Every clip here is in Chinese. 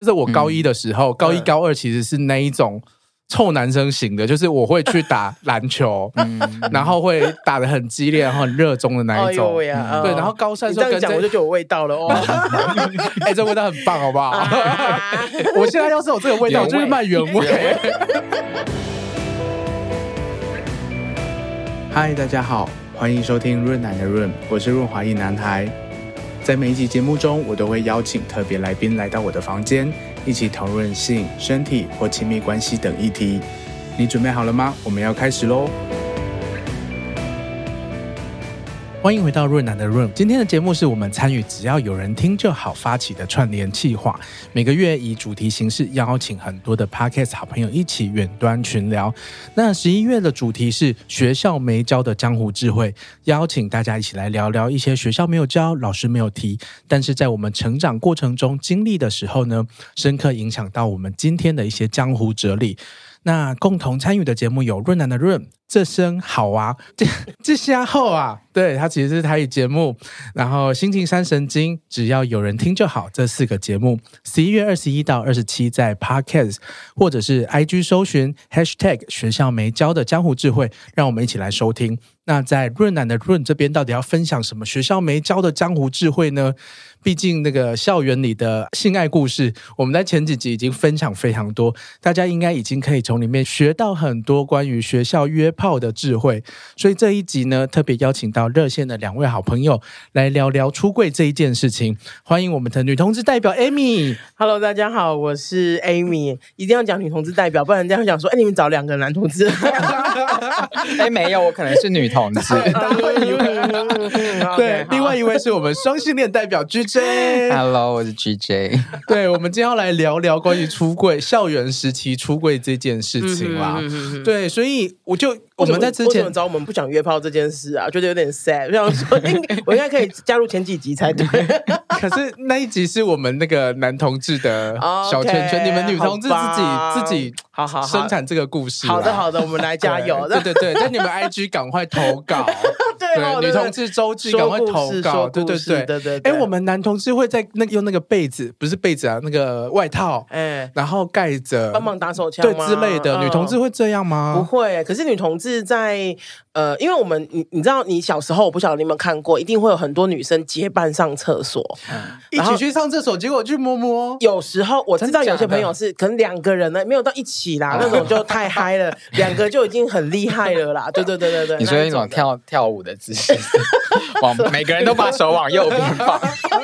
就是我高一的时候，高一高二其实是那一种。臭男生型的，就是我会去打 篮球，然后会打的很激烈，然后很热衷的那一种。对，然后高三时候跟讲，我就觉得有味道了哦。哎，这味道很棒，好不好？我现在要是有这个味道，我就是卖原味。嗨，大家好，欢迎收听润男的润，我是润滑一男孩。在每一集节目中，我都会邀请特别来宾来到我的房间。一起讨论性、身体或亲密关系等议题，你准备好了吗？我们要开始喽！欢迎回到润南的润。今天的节目是我们参与只要有人听就好发起的串联计划，每个月以主题形式邀请很多的 Podcast 好朋友一起远端群聊。那十一月的主题是学校没教的江湖智慧，邀请大家一起来聊聊一些学校没有教、老师没有提，但是在我们成长过程中经历的时候呢，深刻影响到我们今天的一些江湖哲理。那共同参与的节目有润男的润。这声好啊，这 这下厚啊，对，它其实是台语节目。然后心情三神经，只要有人听就好。这四个节目，十一月二十一到二十七在 Podcast 或者是 IG 搜寻 Hashtag 学校没教的江湖智慧，让我们一起来收听。那在润男的润这边，到底要分享什么学校没教的江湖智慧呢？毕竟那个校园里的性爱故事，我们在前几集已经分享非常多，大家应该已经可以从里面学到很多关于学校约炮的智慧，所以这一集呢，特别邀请到热线的两位好朋友来聊聊出柜这一件事情。欢迎我们的女同志代表 Amy。Hello，大家好，我是 Amy。一定要讲女同志代表，不然这样讲说，哎，你们找两个男同志。哎，没有，我可能是女同志。对，另外一位是我们双性恋代表 GJ。Hello，我是 GJ。对，我们今天要来聊聊关于出柜、校园时期出柜这件事情啦。对，所以我就。我们在之前找我们不想约炮这件事啊，觉得有点 sad。我想说，我应该可以加入前几集才对。可是那一集是我们那个男同志的 小圈圈，你们女同志自己自己好好生产这个故事。好的好的，我们来加油。对对对，在你们 IG 赶快投稿。对，女同志周记赶快投稿。对对对对对。哎，我们男同志会在那个用那个被子，不是被子啊，那个外套，哎，然后盖着帮忙打手枪，对之类的。女同志会这样吗？不会，可是女同志。是在呃，因为我们你你知道，你小时候我不晓得你有没有看过，一定会有很多女生结伴上厕所，嗯、一起去上厕所，结果去摸摸。有时候我知道有些朋友是可能两个人呢，没有到一起啦，那种就太嗨了，两个就已经很厉害了啦。对对对对对，你说那种跳跳舞的姿势，往每个人都把手往右边放，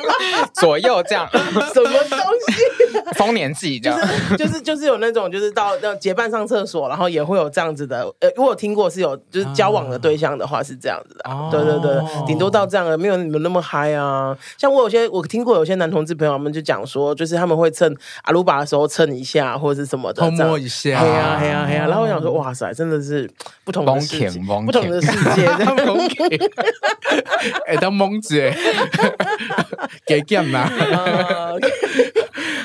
左右这样，什么东西？丰年祭这样，就是就是有那种就是到那结伴上厕所，然后也会有这样子的。呃，如果听过是有就是交往的对象的话是这样子的。哦、对对对，顶多到这样的，没有你们那么嗨啊。像我有些我听过有些男同志朋友们就讲说，就是他们会蹭阿鲁巴的时候蹭一下或者是什么的，偷摸一下。嘿呀嘿呀嘿呀。然后我想说，哇塞，真的是不同的世界，不同的世界。哎，当蒙子哎，给干嘛？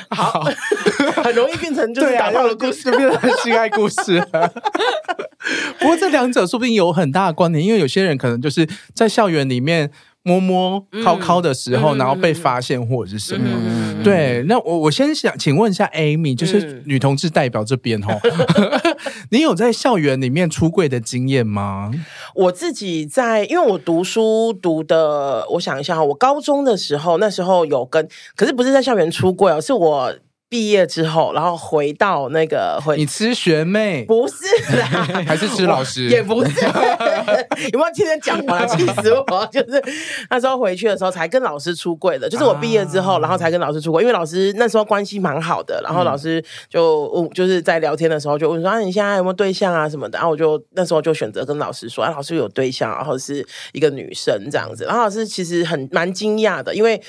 好，很容易变成就是打炮的故事，就变成性爱故事。不过这两者说不定有很大的关联，因为有些人可能就是在校园里面摸摸、靠靠的时候，然后被发现或者是什么。对，那我我先想请问一下 Amy，就是女同志代表这边哈，你有在校园里面出柜的经验吗？我自己在，因为我读书读的，我想一下哈，我高中的时候那时候有跟，可是不是在校园出柜哦，是我。毕业之后，然后回到那个回你吃学妹不是啦，还是吃老师也不是，有没有天天讲话气死我？就是那时候回去的时候才跟老师出柜的，就是我毕业之后，然后才跟老师出柜，因为老师那时候关系蛮好的，然后老师就问，就是在聊天的时候就问说啊，你现在有没有对象啊什么的？然后我就那时候就选择跟老师说，啊，老师有对象，然后是一个女生这样子，然后老师其实很蛮惊讶的，因为。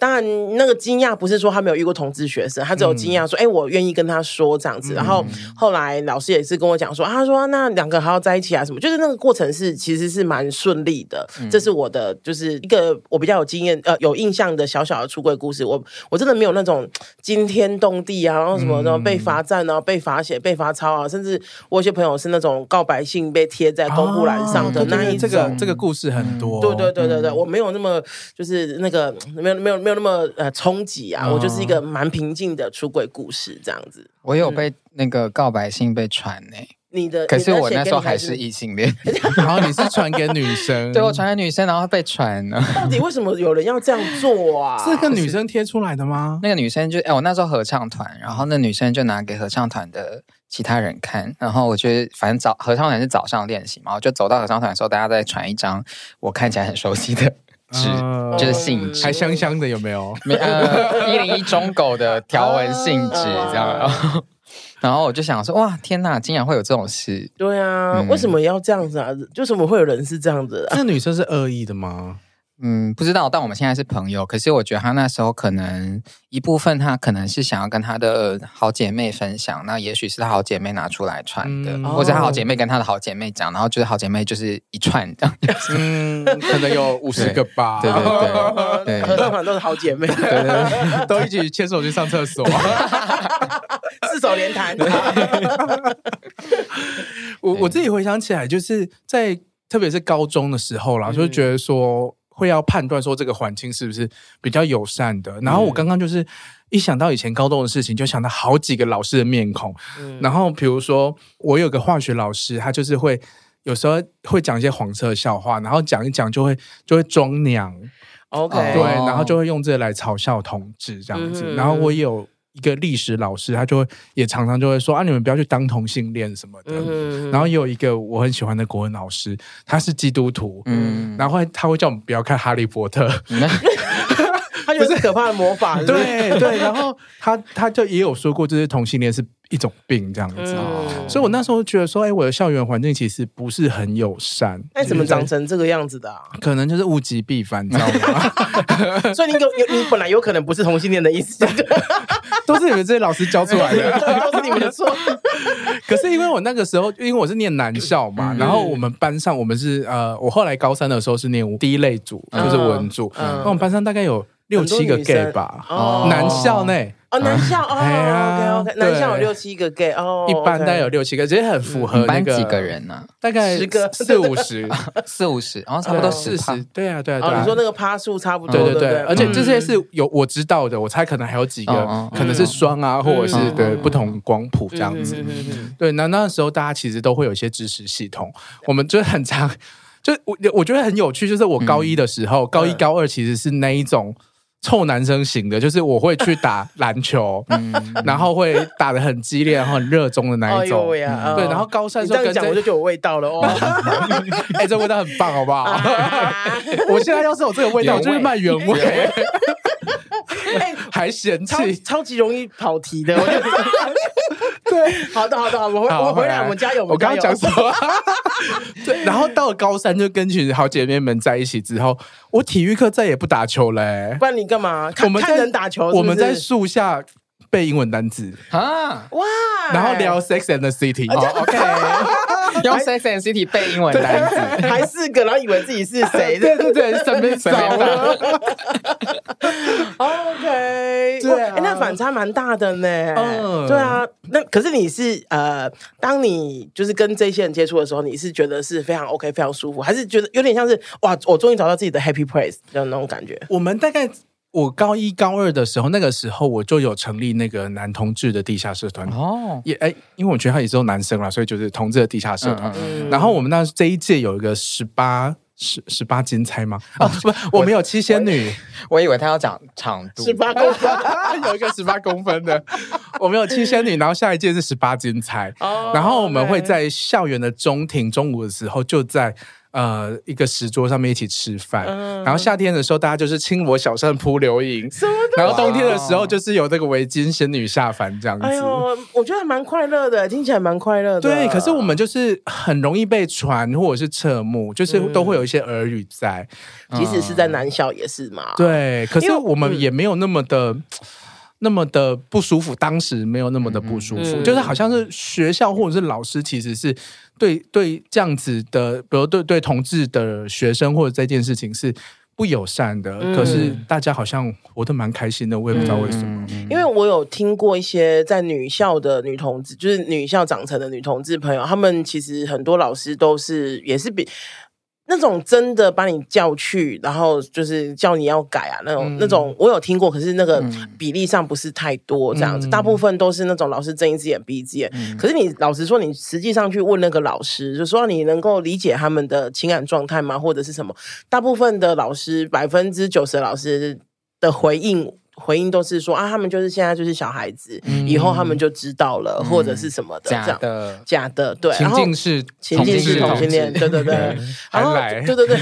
当然，那个惊讶不是说他没有遇过同志学生，他只有惊讶说：“哎、嗯欸，我愿意跟他说这样子。嗯”然后后来老师也是跟我讲说：“啊，他说那两个还要在一起啊什么？”就是那个过程是其实是蛮顺利的。嗯、这是我的就是一个我比较有经验呃有印象的小小的出柜故事。我我真的没有那种惊天动地啊，然后什么什么被罚站啊、被罚写、被罚抄啊，甚至我有些朋友是那种告白信被贴在公布栏上的那一种。这个这个故事很多。对对对对对，我没有那么就是那个没有没有没有。没有那么呃冲击啊，嗯、我就是一个蛮平静的出轨故事这样子。我有被那个告白信被传呢、欸。你的，可是我那时候还是异性恋，然后你是传给女生，对，我传给女生，然后被传了。到底为什么有人要这样做啊？是个女生贴出来的吗？那个女生就哎，我那时候合唱团，然后那女生就拿给合唱团的其他人看，然后我觉得反正早合唱团是早上练习嘛，我就走到合唱团的时候，大家在传一张我看起来很熟悉的纸，呃、就是信纸，还香香的，有没有？没呃，一零一中狗的条纹信纸这样。呃 然后我就想说，哇，天哪，竟然会有这种事！对啊，嗯、为什么要这样子啊？就什么会有人是这样子、啊？那女生是恶意的吗？嗯，不知道。但我们现在是朋友，可是我觉得她那时候可能一部分，她可能是想要跟她的好姐妹分享，那也许是她好姐妹拿出来穿的，嗯、或者她好姐妹跟她的好姐妹讲，然后就是好姐妹就是一串这样。嗯，可能有五十个吧。对对对，对，合唱团都是好姐妹，对对对，都一起牵手去上厕所。四手联弹。我我自己回想起来，就是在特别是高中的时候啦，就觉得说会要判断说这个环境是不是比较友善的。然后我刚刚就是一想到以前高中的事情，就想到好几个老师的面孔。然后比如说我有个化学老师，他就是会有时候会讲一些黄色笑话，然后讲一讲就会就会装娘。OK，对，然后就会用这个来嘲笑同志这样子。然后我也有。一个历史老师，他就会也常常就会说啊，你们不要去当同性恋什么的。嗯、然后也有一个我很喜欢的国文老师，他是基督徒，嗯，然后他会叫我们不要看《哈利波特》，嗯，他就是可怕的魔法。对对，然后他他就也有说过，就是同性恋是。一种病这样子，嗯、所以我那时候觉得说，哎、欸，我的校园环境其实不是很友善。那怎么长成这个样子的、啊？可能就是物极必反，你知道吗？所以你有有你本来有可能不是同性恋的意思，都是你们这些老师教出来的，都是你们的错。可是因为我那个时候，因为我是念男校嘛，嗯、然后我们班上我们是呃，我后来高三的时候是念第一类组，就是文组，那、嗯、我们班上大概有六七个 gay 吧，哦、男校内。哦，男校 哦，OK OK，男校有六七个 gay 哦，一般大概有六七个，其实很符合那个几个人呢？大概十个。四五十，四五十，然后差不多四十，对啊对啊对啊。你说那个趴数差不多，对对对，而且这些是有我知道的，我猜可能还有几个可能是双啊，或者是对不同光谱这样子。对，那那时候大家其实都会有一些支持系统，我们就很常，就我我觉得很有趣，就是我高一的时候，高一高二其实是那一种。臭男生型的，就是我会去打篮球，嗯、然后会打的很激烈，然后很热衷的那一种。对，然后高三时候跟这样讲，我就觉得有味道了哦。哎、欸，这味道很棒，好不好？我现在要是有这个味道，我就会卖原味。还嫌弃，超级容易跑题的。我就 对，好的好的，我回我回来，我们加油。我刚刚讲什么？对，然后到了高三，就跟群好姐妹们在一起之后，我体育课再也不打球嘞。不然你干嘛？我们看人打球，我们在树下背英文单词啊，哇，然后聊 Sex and the City。OK。用 Sex and City 背英文单词，还四个，然后以为自己是谁？对对对，随便找了。OK，对，哎，那反差蛮大的呢。嗯，对啊，那可是你是呃，当你就是跟这些人接触的时候，你是觉得是非常 OK，非常舒服，还是觉得有点像是哇，我终于找到自己的 Happy Place 的那种感觉？我们大概。我高一高二的时候，那个时候我就有成立那个男同志的地下社团哦，也哎，因为我觉得他也是有男生啦，所以就是同志的地下社团。嗯嗯、然后我们那这一届有一个十八十十八金钗吗？啊，不，我们有七仙女，我，我以为他要讲长度，十八公分，有一个十八公分的，我们有七仙女，然后下一届是十八金钗，哦、然后我们会在校园的中庭，中午的时候就在。呃，一个石桌上面一起吃饭，嗯、然后夏天的时候大家就是亲我小扇扑流萤，然后冬天的时候就是有那个围巾仙女下凡这样子。哎呦，我觉得蛮快乐的，听起来蛮快乐的。对，可是我们就是很容易被传或者是侧目，就是都会有一些耳语在，嗯、即使是在男校也是嘛。对，可是我们也没有那么的。那么的不舒服，当时没有那么的不舒服，嗯、就是好像是学校或者是老师，其实是对对这样子的，比如对对同志的学生或者这件事情是不友善的。嗯、可是大家好像活得蛮开心的，我也不知道为什么。嗯、因为我有听过一些在女校的女同志，就是女校长成的女同志朋友，他们其实很多老师都是也是比。那种真的把你叫去，然后就是叫你要改啊，那种、嗯、那种我有听过，可是那个比例上不是太多这样子，嗯、大部分都是那种老师睁一只眼闭一只眼。嗯、可是你老实说，你实际上去问那个老师，就说你能够理解他们的情感状态吗？或者是什么？大部分的老师，百分之九十的老师的回应。回应都是说啊，他们就是现在就是小孩子，嗯、以后他们就知道了，嗯、或者是什么的，假的，假的，对，情境是情境是同性恋，对对对，然后对对对。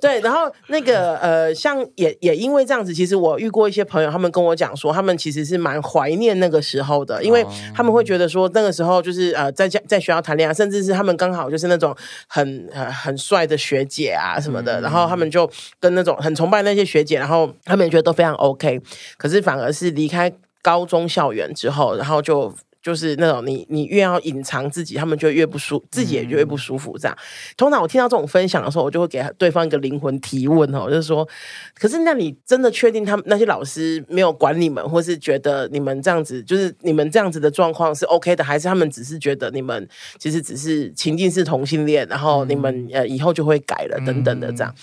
对，然后 那个呃，像也也因为这样子，其实我遇过一些朋友，他们跟我讲说，他们其实是蛮怀念那个时候的，因为他们会觉得说那个时候就是呃，在家在学校谈恋爱，甚至是他们刚好就是那种很呃很帅的学姐啊什么的，嗯、然后他们就跟那种很崇拜那些学姐，然后他们也觉得都非常 OK。可是反而是离开高中校园之后，然后就。就是那种你你越要隐藏自己，他们就越不舒，自己也越不舒服。这样，通常我听到这种分享的时候，我就会给对方一个灵魂提问哦，就是说，可是那你真的确定他们那些老师没有管你们，或是觉得你们这样子，就是你们这样子的状况是 OK 的，还是他们只是觉得你们其实只是情境是同性恋，然后你们呃以后就会改了等等的这样。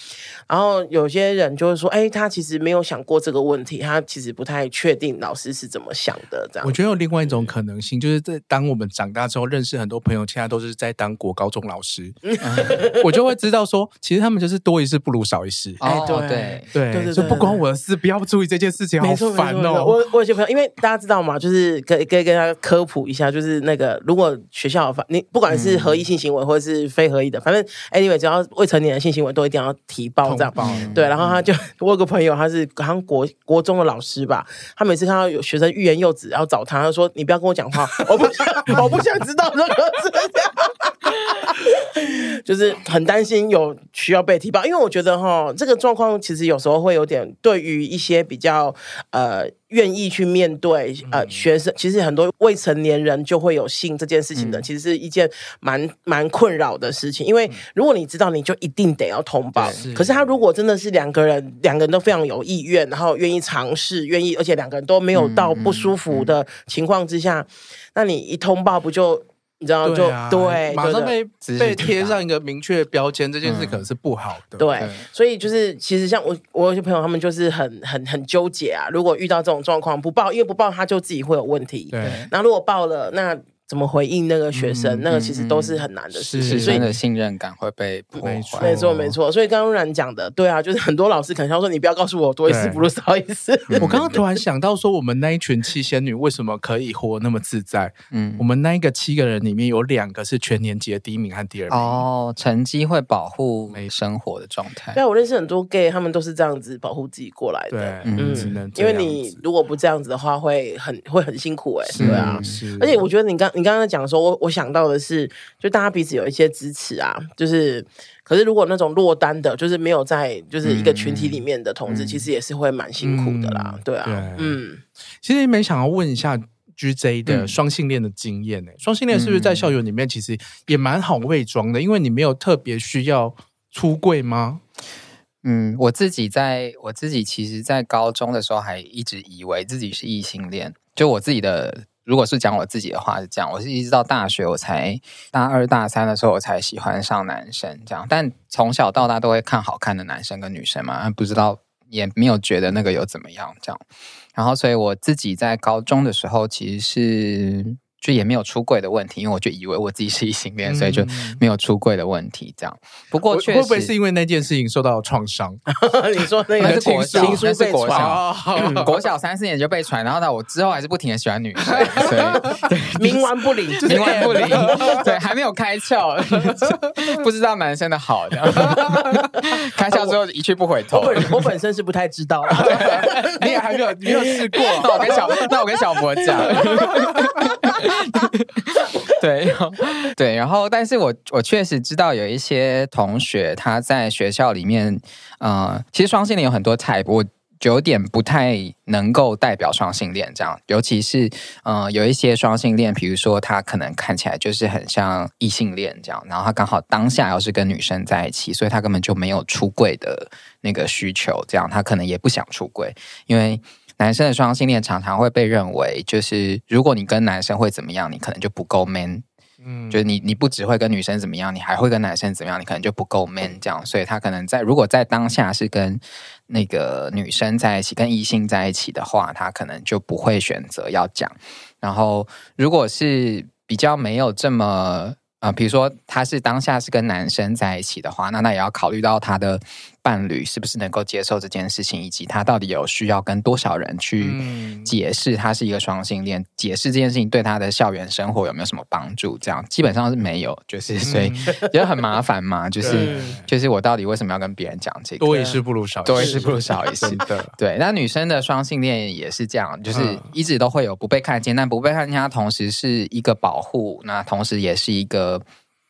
然后有些人就会说，哎，他其实没有想过这个问题，他其实不太确定老师是怎么想的。这样，我觉得有另外一种可能性。就是在当我们长大之后，认识很多朋友，现在都是在当国高中老师，我就会知道说，其实他们就是多一事不如少一事。哎，对对对，就不关我的事，不要注意这件事情，好烦哦。我我有些朋友，因为大家知道嘛，就是可以可以跟大家科普一下，就是那个如果学校反你不管是合意性行为或者是非合意的，反正 anyway，只要未成年的性行为都一定要提报这样。对，然后他就我有个朋友，他是好像国国中的老师吧，他每次看到有学生欲言又止然后找他，他说：“你不要跟我讲话。”我不想，我不想知道这个事情，就是很担心有需要被提报，因为我觉得哈，这个状况其实有时候会有点，对于一些比较呃愿意去面对呃学生，其实很多未成年人就会有性这件事情的，其实是一件蛮蛮困扰的事情，因为如果你知道，你就一定得要通报。可是他如果真的是两个人，两个人都非常有意愿，然后愿意尝试，愿意，而且两个人都没有到不舒服的情况之下。那你一通报不就你知道就对，啊、对，马上被被贴上一个明确的标签，这件事可能是不好的。对，对所以就是其实像我我有些朋友他们就是很很很纠结啊。如果遇到这种状况不报，因为不报他就自己会有问题。对，然后如果报了那。怎么回应那个学生？嗯、那个其实都是很难的事情，所以的信任感会被破坏。没错，没错。所以刚刚冉讲的，对啊，就是很多老师可能想说，你不要告诉我多一事不如少一事。我刚刚突然想到说，我们那一群七仙女为什么可以活那么自在？嗯，我们那一个七个人里面有两个是全年级的第一名和第二名。哦，成绩会保护没生活的状态。对，我认识很多 gay，他们都是这样子保护自己过来的。对，嗯，只能因为你如果不这样子的话，会很会很辛苦哎、对啊，是。而且我觉得你刚你刚刚在讲说，我。我想到的是，就大家彼此有一些支持啊，就是，可是如果那种落单的，就是没有在就是一个群体里面的同志，嗯、其实也是会蛮辛苦的啦，嗯、对啊，嗯，其实也蛮想要问一下 GJ 的双性恋的经验呢、欸，双、嗯、性恋是不是在校园里面其实也蛮好伪装的？因为你没有特别需要出柜吗？嗯，我自己在我自己其实，在高中的时候还一直以为自己是异性恋，就我自己的。如果是讲我自己的话是这样，我是一直到大学我才大二大三的时候我才喜欢上男生这样，但从小到大都会看好看的男生跟女生嘛，不知道也没有觉得那个有怎么样这样，然后所以我自己在高中的时候其实是。就也没有出柜的问题，因为我就以为我自己是异性恋，嗯、所以就没有出柜的问题。这样，不过确实会不会是因为那件事情受到了创伤？你说那个是国小，那是国小，嗯、国小三四年就被传，然后呢，我之后还是不停的喜欢女生，所以，冥顽不灵，冥顽不灵，对，还没有开窍，不知道男生的好，这样开窍之后一去不回头。我本我本身是不太知道，你也还没有没有试过。那我跟小那我跟小博讲。对，对，然后，但是我我确实知道有一些同学他在学校里面，呃，其实双性恋有很多 type，我有点不太能够代表双性恋这样，尤其是呃，有一些双性恋，比如说他可能看起来就是很像异性恋这样，然后他刚好当下要是跟女生在一起，所以他根本就没有出柜的那个需求，这样他可能也不想出柜，因为。男生的双性恋常常会被认为，就是如果你跟男生会怎么样，你可能就不够 man，嗯，就是你你不只会跟女生怎么样，你还会跟男生怎么样，你可能就不够 man 这样，所以他可能在如果在当下是跟那个女生在一起，跟异性在一起的话，他可能就不会选择要讲。然后如果是比较没有这么。啊、呃，比如说他是当下是跟男生在一起的话，那那也要考虑到他的伴侣是不是能够接受这件事情，以及他到底有需要跟多少人去解释他是一个双性恋，解释这件事情对他的校园生活有没有什么帮助？这样基本上是没有，就是所以 觉得很麻烦嘛，就是就是我到底为什么要跟别人讲这个？多一事不如少，多一事不如少一事 的。对，那女生的双性恋也是这样，就是一直都会有不被看见，但不被看见，它同时是一个保护，那同时也是一个。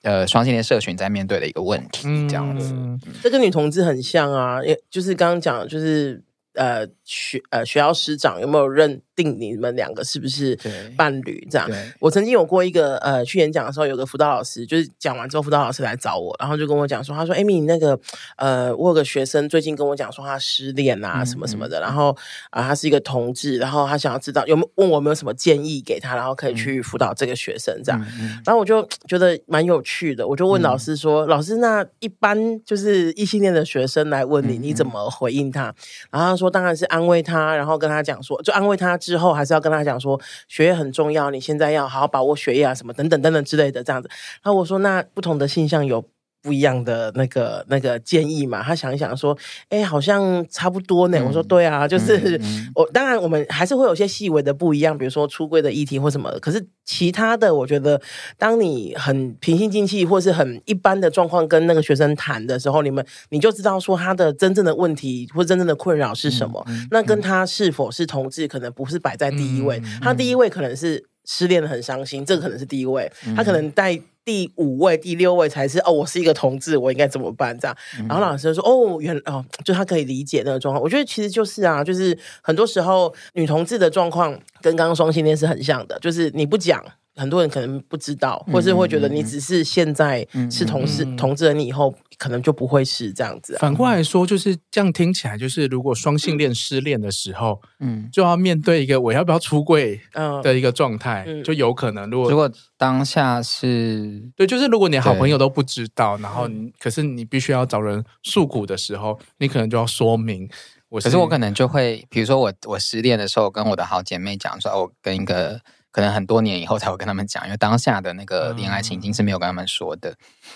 呃，双性恋社群在面对的一个问题，这样子，这跟女同志很像啊，也就是刚刚讲，就是呃学呃学校师长有没有认？定你们两个是不是伴侣？这样，我曾经有过一个呃，去演讲的时候，有个辅导老师，就是讲完之后，辅导老师来找我，然后就跟我讲说，他说：“Amy，那个呃，我有个学生最近跟我讲说他失恋啊，什么什么的，嗯嗯、然后啊、呃，他是一个同志，然后他想要知道有没有问我有没有什么建议给他，然后可以去辅导这个学生这样。然后我就觉得蛮有趣的，我就问老师说：“嗯、老师，那一般就是异性恋的学生来问你，嗯、你怎么回应他？”然后他说：“当然是安慰他，然后跟他讲说，就安慰他。”之后还是要跟他讲说学业很重要，你现在要好好把握学业啊，什么等等等等之类的这样子。然后我说，那不同的性向有不一样的那个那个建议嘛？他想一想说，哎，好像差不多呢。嗯、我说对啊，就是、嗯嗯、我当然我们还是会有些细微的不一样，比如说出柜的议题或什么的。可是其他的，我觉得当你很平心静气或是很一般的状况跟那个学生谈的时候，你们你就知道说他的真正的问题或真正的困扰是什么。那跟他是否是同志，可能不是摆在第一位。他第一位可能是失恋的很伤心，这个可能是第一位。嗯、他可能在。第五位、第六位才是哦，我是一个同志，我应该怎么办？这样，然后老师就说：“哦，原哦，就他可以理解那个状况。”我觉得其实就是啊，就是很多时候女同志的状况跟刚刚双性恋是很像的，就是你不讲。很多人可能不知道，或是会觉得你只是现在是同事、嗯嗯、同志了，你以后可能就不会是这样子、啊。反过来说，就是这样听起来，就是如果双性恋失恋的时候，嗯，就要面对一个我要不要出柜的一个状态，嗯、就有可能。如果如果当下是对，就是如果你好朋友都不知道，然后你可是你必须要找人诉苦的时候，你可能就要说明。我可是我可能就会，比如说我我失恋的时候，跟我的好姐妹讲说，我跟一个。可能很多年以后才会跟他们讲，因为当下的那个恋爱情境是没有跟他们说的。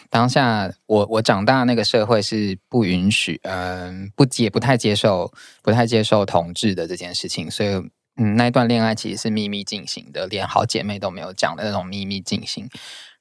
当下我我长大那个社会是不允许，嗯、呃，不接不太接受，不太接受同志的这件事情，所以嗯，那一段恋爱其实是秘密进行的，连好姐妹都没有讲的那种秘密进行。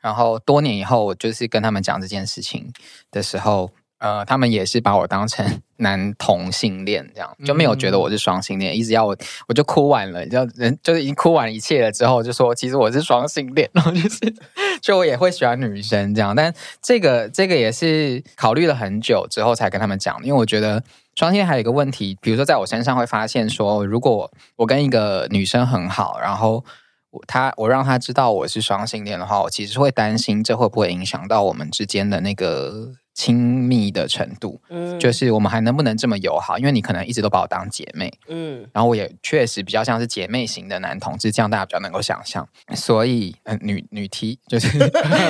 然后多年以后，我就是跟他们讲这件事情的时候。呃，他们也是把我当成 男同性恋这样，就没有觉得我是双性恋，嗯、一直要我，我就哭完了，你知道，人就是已经哭完一切了之后，就说其实我是双性恋，然后就是，就我也会喜欢女生这样，但这个这个也是考虑了很久之后才跟他们讲，因为我觉得双性恋还有一个问题，比如说在我身上会发现说，如果我跟一个女生很好，然后我她我让她知道我是双性恋的话，我其实会担心这会不会影响到我们之间的那个。亲密的程度，嗯，就是我们还能不能这么友好？因为你可能一直都把我当姐妹，嗯，然后我也确实比较像是姐妹型的男同志，这样大家比较能够想象。所以，嗯、呃，女女 T 就是，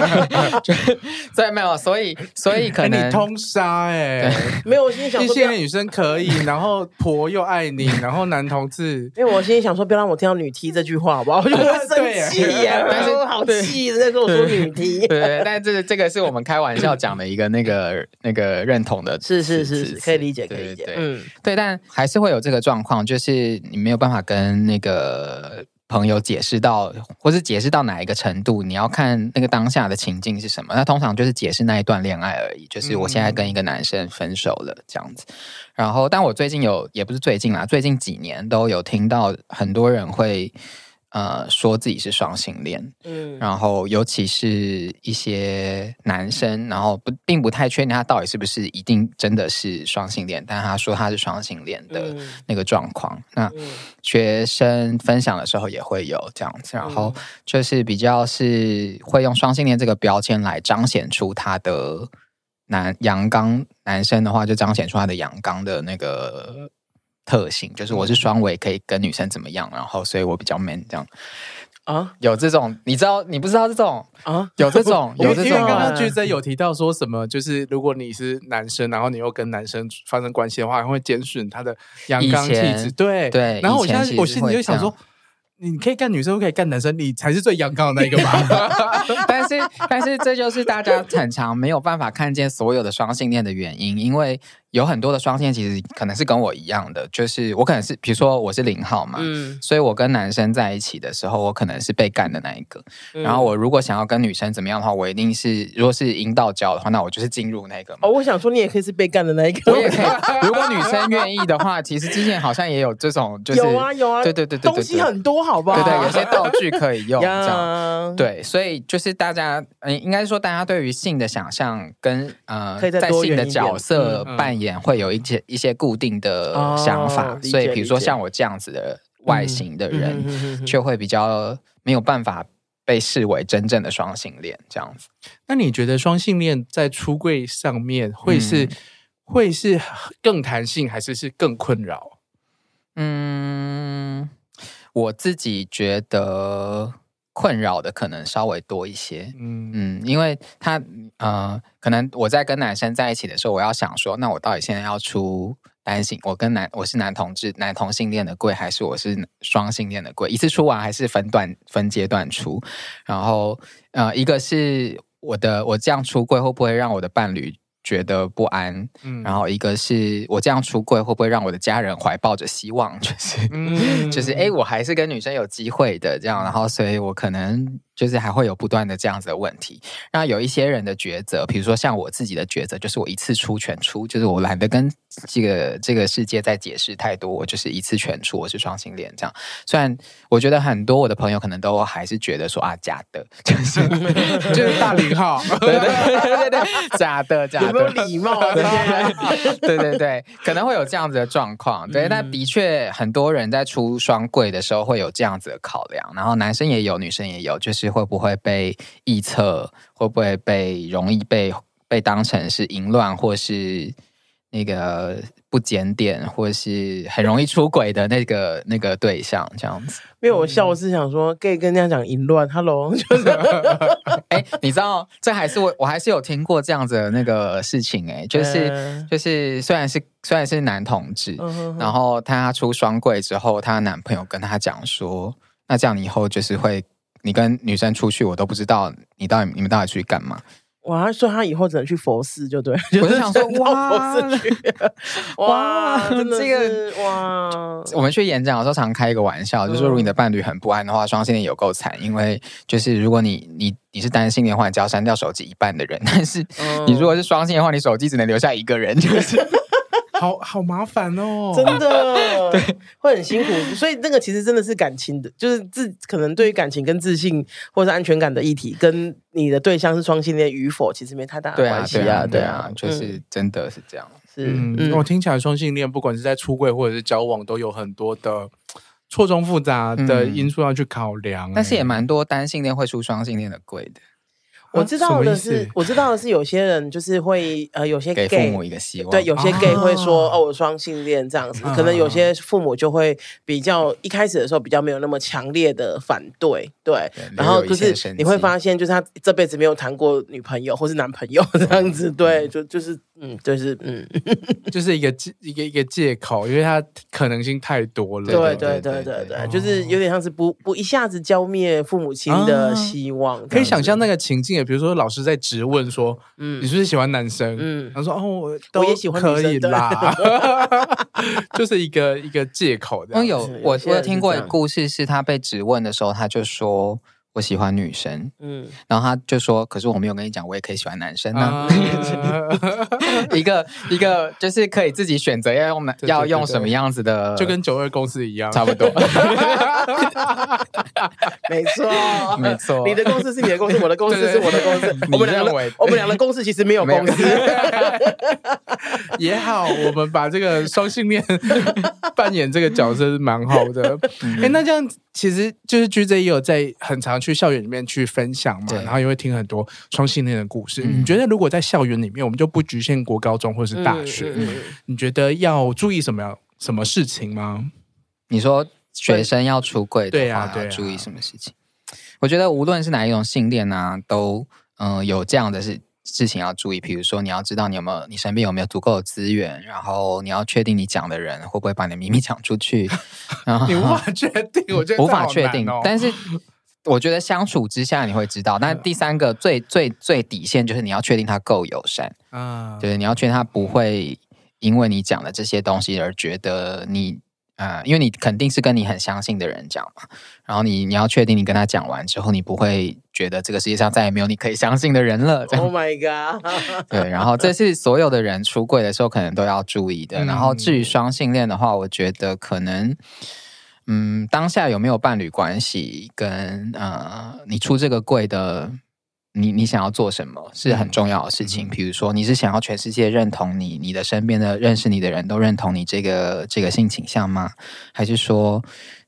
就是，对，没有，所以，所以可能、欸、你通杀哎、欸，没有，我心里想说，现在女生可以，然后婆又爱你，然后男同志，因为我心里想说，不要让我听到女 T 这句话，好不好？我就会 生气呀，但是好气在跟我说女 T，对，对，但这这个是我们开玩笑讲的一个那个。呃，那个认同的是是是是，可以理解，可以理解，对，嗯，对，但还是会有这个状况，就是你没有办法跟那个朋友解释到，或是解释到哪一个程度，你要看那个当下的情境是什么。那通常就是解释那一段恋爱而已，就是我现在跟一个男生分手了这样子。然后，但我最近有，也不是最近啦，最近几年都有听到很多人会。呃，说自己是双性恋，嗯，然后尤其是一些男生，然后不并不太确定他到底是不是一定真的是双性恋，但他说他是双性恋的那个状况。嗯、那学生分享的时候也会有这样子，然后就是比较是会用双性恋这个标签来彰显出他的男阳刚，男生的话就彰显出他的阳刚的那个。特性就是我是双尾，可以跟女生怎么样，然后所以我比较 man 这样。啊，有这种，你知道，你不知道这种啊？有这种，有这种。因为刚刚 GJ 有提到说什么，就是如果你是男生，然后你又跟男生发生关系的话，会减损他的阳刚气质。对对。然后我现在我心里就想说。你可以干女生，不可以干男生，你才是最阳刚的那一个吧？但是，但是这就是大家很常没有办法看见所有的双性恋的原因，因为。有很多的双性其实可能是跟我一样的，就是我可能是，比如说我是零号嘛，嗯，所以我跟男生在一起的时候，我可能是被干的那一个。嗯、然后我如果想要跟女生怎么样的话，我一定是如果是阴道交的话，那我就是进入那个。哦，我想说你也可以是被干的那一个，我也可以。如果女生愿意的话，其实之前好像也有这种，就是有啊有啊，对对对对，东西很多，好不好？对对，有些道具可以用，这样对。所以就是大家，嗯，应该说大家对于性的想象跟呃，在性的角色扮演会有一些。一些固定的想法，哦、所以比如说像我这样子的外形的人，就会比较没有办法被视为真正的双性恋这样子。那你觉得双性恋在出柜上面会是、嗯、会是更弹性，还是是更困扰？嗯，我自己觉得。困扰的可能稍微多一些，嗯嗯，因为他呃，可能我在跟男生在一起的时候，我要想说，那我到底现在要出单性，我跟男我是男同志、男同性恋的柜，还是我是双性恋的柜？一次出完还是分段分阶段出？然后呃，一个是我的我这样出柜会不会让我的伴侣觉得不安，嗯，然后一个是我这样出柜会不会让我的家人怀抱着希望，就是，嗯、就是哎，我还是跟女生有机会的这样，然后所以我可能。就是还会有不断的这样子的问题，然后有一些人的抉择，比如说像我自己的抉择，就是我一次出全出，就是我懒得跟这个这个世界再解释太多，我就是一次全出，我是双性恋这样。虽然我觉得很多我的朋友可能都还是觉得说啊假的，就是 就是大零号，对对对对对，假的假的，有没有礼貌啊？对对对，可能会有这样子的状况，对，但的确很多人在出双柜的时候会有这样子的考量，然后男生也有，女生也有，就是。会不会被臆测？会不会被容易被被当成是淫乱，或是那个不检点，或是很容易出轨的那个那个对象？这样子，没有我笑，我是想说，可以跟人家讲淫乱，Hello，就是，哎，你知道，这还是我我还是有听过这样子的那个事情，哎，就是就是，虽然是虽然是男同志，然后他出双柜之后，他男朋友跟他讲说，那这样你以后就是会。你跟女生出去，我都不知道你到底你们到底出去干嘛？哇，他说他以后只能去佛寺，就对。我就想说，哇，佛寺去，哇，真的这个哇。我们去演讲的时候，常开一个玩笑，就是说，如果你的伴侣很不安的话，双性恋有够惨，因为就是如果你你你是单性恋的话，你只要删掉手机一半的人；但是你如果是双性恋的话，你手机只能留下一个人，就是。好好麻烦哦，真的，对，会很辛苦。所以那个其实真的是感情的，就是自可能对于感情跟自信或者是安全感的议题，跟你的对象是双性恋与否，其实没太大的关系啊。对啊，就是真的是这样。是，嗯，我听起来双性恋不管是在出柜或者是交往，都有很多的错综复杂的因素要去考量。但是也蛮多单性恋会出双性恋的柜的。我知道的是，我知道的是，有些人就是会呃，有些 gay, 给父母一个希望，对，有些 gay 会说、啊、哦，我双性恋这样子，可能有些父母就会比较一开始的时候比较没有那么强烈的反对，对，对然后就是你会发现，就是他这辈子没有谈过女朋友或是男朋友这样子，对，就就是。嗯，就是嗯，就是一个一个一个借口，因为他可能性太多了。对对对对对，就是有点像是不不一下子浇灭父母亲的希望。可以想象那个情境，比如说老师在质问说：“嗯，你是不是喜欢男生？”嗯，他说：“哦，我我也喜欢可以啦。”就是一个一个借口。嗯，有我我有听过一个故事，是他被质问的时候，他就说。我喜欢女生，嗯，然后他就说：“可是我没有跟你讲，我也可以喜欢男生呢。啊”一个一个就是可以自己选择要用男要用什么样子的，就跟九二公司一样，差不多。没错，没错，你的公司是你的公司，我的公司是我的公司。我们两个，我们两个公司其实没有公司。也好，我们把这个双性恋扮演这个角色是蛮好的。哎，那这样其实就是 GJ 也有在很长。去校园里面去分享嘛，对然后也会听很多双性恋的故事。嗯、你觉得如果在校园里面，我们就不局限国高中或是大学，嗯嗯嗯、你觉得要注意什么什么事情吗？你说学生要出柜的话，对啊，对啊，注意什么事情？我觉得无论是哪一种性恋啊，都嗯、呃、有这样的事事情要注意。比如说，你要知道你有没有，你身边有没有足够的资源，然后你要确定你讲的人会不会把你的秘密讲出去。然后 你无法确定，我觉得、哦、无法确定，但是。我觉得相处之下你会知道，但第三个最最最底线就是你要确定他够友善啊，就是你要确定他不会因为你讲的这些东西而觉得你啊、呃，因为你肯定是跟你很相信的人讲嘛，然后你你要确定你跟他讲完之后，你不会觉得这个世界上再也没有你可以相信的人了。Oh my god！对，然后这是所有的人出柜的时候可能都要注意的。然后至于双性恋的话，我觉得可能。嗯，当下有没有伴侣关系，跟呃，你出这个柜的，你你想要做什么是很重要的事情。嗯、比如说，你是想要全世界认同你，你的身边的认识你的人都认同你这个这个性倾向吗？还是说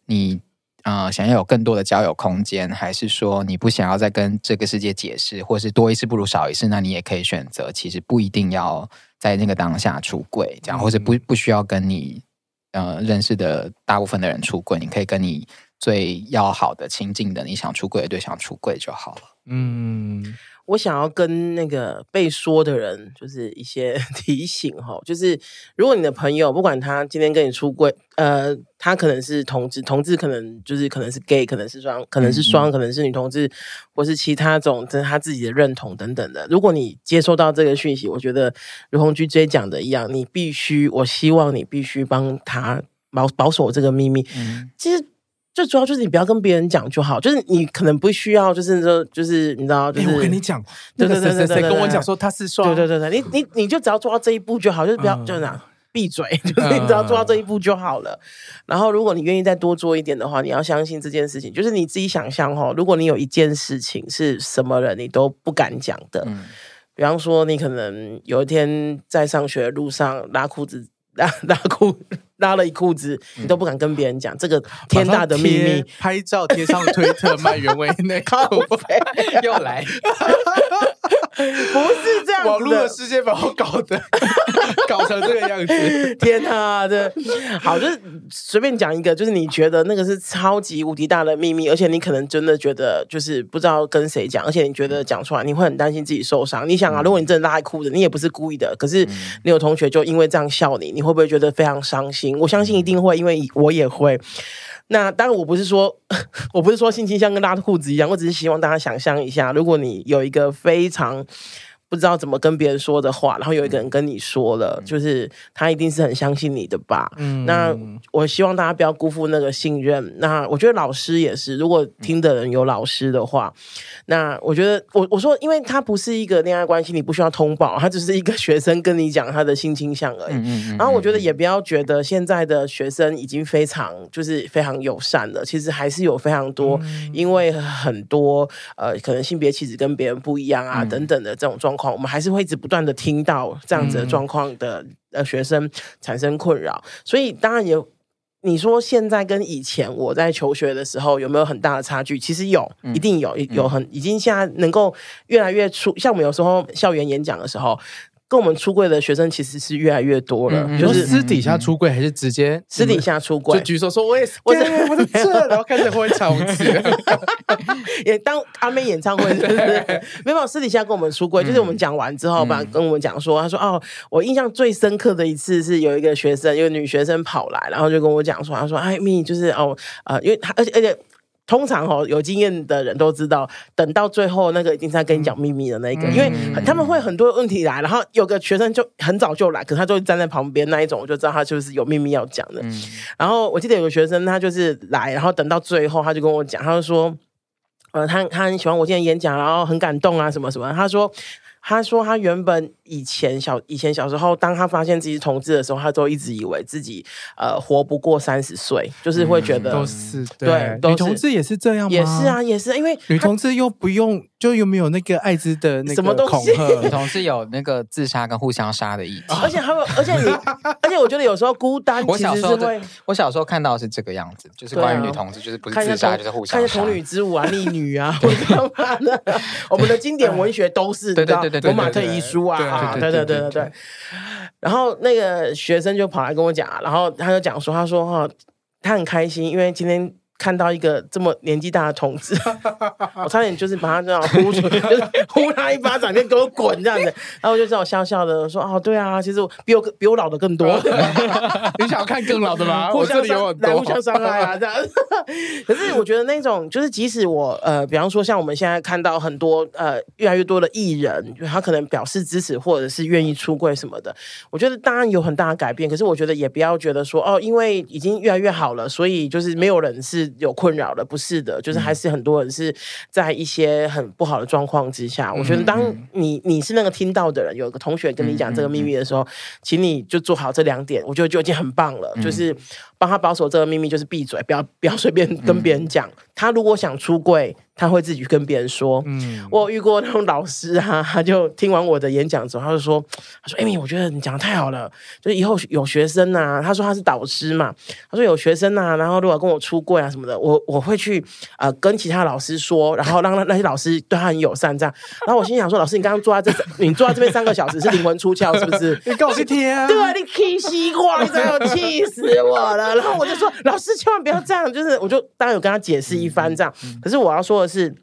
你呃想要有更多的交友空间？还是说你不想要再跟这个世界解释，或是多一事不如少一事？那你也可以选择，其实不一定要在那个当下出柜，这样，或者不不需要跟你。呃，认识的大部分的人出轨，你可以跟你最要好的、亲近的、你想出柜的对象出柜就好了。嗯。我想要跟那个被说的人，就是一些提醒哈，就是如果你的朋友不管他今天跟你出柜，呃，他可能是同志，同志可能就是可能是 gay，可能是双，可能是双，可能是女同志，或是其他种，这是他自己的认同等等的。如果你接收到这个讯息，我觉得如同 GJ 讲的一样，你必须，我希望你必须帮他保保守这个秘密。嗯，其实。最主要就是你不要跟别人讲就好，就是你可能不需要，就是说，就是你知道，就是、欸、我跟你讲，对对对对对，跟我讲说他是双，对对对对，你你你就只要做到这一步就好，就是不要、嗯、就这样闭嘴，就是你只要做到这一步就好了。嗯、然后，如果你愿意再多做一点的话，你要相信这件事情，就是你自己想象哈，如果你有一件事情是什么人你都不敢讲的，嗯、比方说你可能有一天在上学的路上拉裤子。拉拉裤拉了一裤子，你都不敢跟别人讲、嗯、这个天大的秘密。拍照贴上推特 卖原味内裤，又来。不是这样，网络的世界把我搞得 搞成这个样子。天哪，这好，就是随便讲一个，就是你觉得那个是超级无敌大的秘密，而且你可能真的觉得就是不知道跟谁讲，而且你觉得讲出来你会很担心自己受伤。你想啊，如果你真的拉裤子，你也不是故意的，可是你有同学就因为这样笑你，你会不会觉得非常伤心？我相信一定会，因为我也会。那当然，我不是说，我不是说性倾向跟拉裤子一样，我只是希望大家想象一下，如果你有一个非常。不知道怎么跟别人说的话，然后有一个人跟你说了，嗯、就是他一定是很相信你的吧？嗯，那我希望大家不要辜负那个信任。那我觉得老师也是，如果听的人有老师的话，那我觉得我我说，因为他不是一个恋爱关系，你不需要通报，他只是一个学生跟你讲他的性倾向而已。嗯然后我觉得也不要觉得现在的学生已经非常就是非常友善了，其实还是有非常多，嗯、因为很多呃可能性别气质跟别人不一样啊、嗯、等等的这种状况。我们还是会一直不断的听到这样子的状况的呃学生产生困扰，所以当然有你说现在跟以前我在求学的时候有没有很大的差距？其实有，一定有，有很已经现在能够越来越出，像我们有时候校园演讲的时候。跟我们出柜的学生其实是越来越多了，嗯、就是私底下出柜还是直接私底下出柜？就举手说我也是，我在我在这，然后开始会场子。也当阿妹演唱会是不是，没有私底下跟我们出柜，就是我们讲完之后吧，跟我们讲说，他说哦，我印象最深刻的一次是有一个学生，有个女学生跑来，然后就跟我讲说，他说哎咪就是哦呃，因为他而且而且。通常哦，有经验的人都知道，等到最后那个一定是在跟你讲秘密的那一个，嗯、因为他们会很多问题来，然后有个学生就很早就来，可是他就站在旁边那一种，我就知道他就是有秘密要讲的。嗯、然后我记得有个学生，他就是来，然后等到最后，他就跟我讲，他就说，呃，他他很喜欢我今天演讲，然后很感动啊，什么什么，他说。他说，他原本以前小以前小时候，当他发现自己是同志的时候，他都一直以为自己呃活不过三十岁，就是会觉得、嗯、都是对，对。女同志也是这样吗？也是啊，也是，因为女同志又不用，就又没有那个艾滋的那个恐吓，女同志有那个自杀跟互相杀的议题，而且还有，而且你，而且我觉得有时候孤单，我小时候我小时候看到的是这个样子，就是关于女同志，就是不是自杀就是互相杀，看童女之舞啊，逆女啊，我们的经典文学都是对对对。罗马特遗书啊，对对对对对。然后那个学生就跑来跟我讲，然后他就讲说，他说哈，他很开心，因为今天看到一个这么年纪大的同志，我差点就是把他这样呼出来，就是呼他一巴掌，就给我滚这样子。然后我就这样笑笑的说：“哦，对啊，其实我比我比我老的更多。你想要看更老的吗？互相我这里有很多，互相伤害啊，这样。可是我觉得那种就是，即使我呃，比方说像我们现在看到很多呃，越来越多的艺人，他可能表示支持或者是愿意出柜什么的，我觉得当然有很大的改变。可是我觉得也不要觉得说哦，因为已经越来越好了，所以就是没有人是有困扰的，不是的，就是还是很多人是在一些很不好的状况之下。嗯、我觉得当你你是那个听到的人，有个同学跟你讲这个秘密的时候，嗯、请你就做好这两点，我觉得就已经很棒了，嗯、就是。帮他保守这个秘密，就是闭嘴，不要不要随便跟别人讲。嗯、他如果想出柜，他会自己跟别人说。嗯，我有遇过那种老师啊，他就听完我的演讲之后，他就说：“他说，Amy，我觉得你讲的太好了，就是以后有学生啊，他说他是导师嘛，他说有学生啊，然后如果跟我出柜啊什么的，我我会去呃跟其他老师说，然后让那 那些老师对他很友善这样。然后我心想说，老师，你刚刚坐在这，你坐在这边三个小时是灵魂出窍是不是？你告诉天啊，对啊，你气西瓜，你气死我了。”然后我就说：“老师，千万不要这样。”就是，我就当然有跟他解释一番这样。可是我要说的是，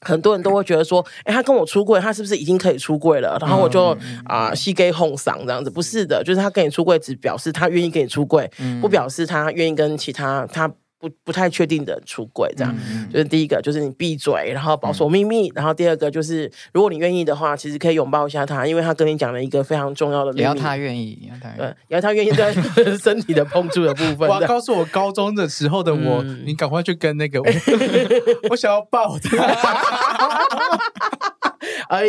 很多人都会觉得说：“哎，他跟我出柜，他是不是已经可以出柜了？”然后我就啊，西给哄嗓这样子。不是的，就是他跟你出柜，只表示他愿意跟你出柜，不表示他愿意跟其他他。不不太确定的出轨，这样、嗯、就是第一个，就是你闭嘴，然后保守秘密。嗯、然后第二个就是，如果你愿意的话，其实可以拥抱一下他，因为他跟你讲了一个非常重要的秘密。也要他愿意，对，也要他愿意在 身体的碰触的部分。我要告诉我高中的时候的我，嗯、你赶快去跟那个我，我想要抱他。哎，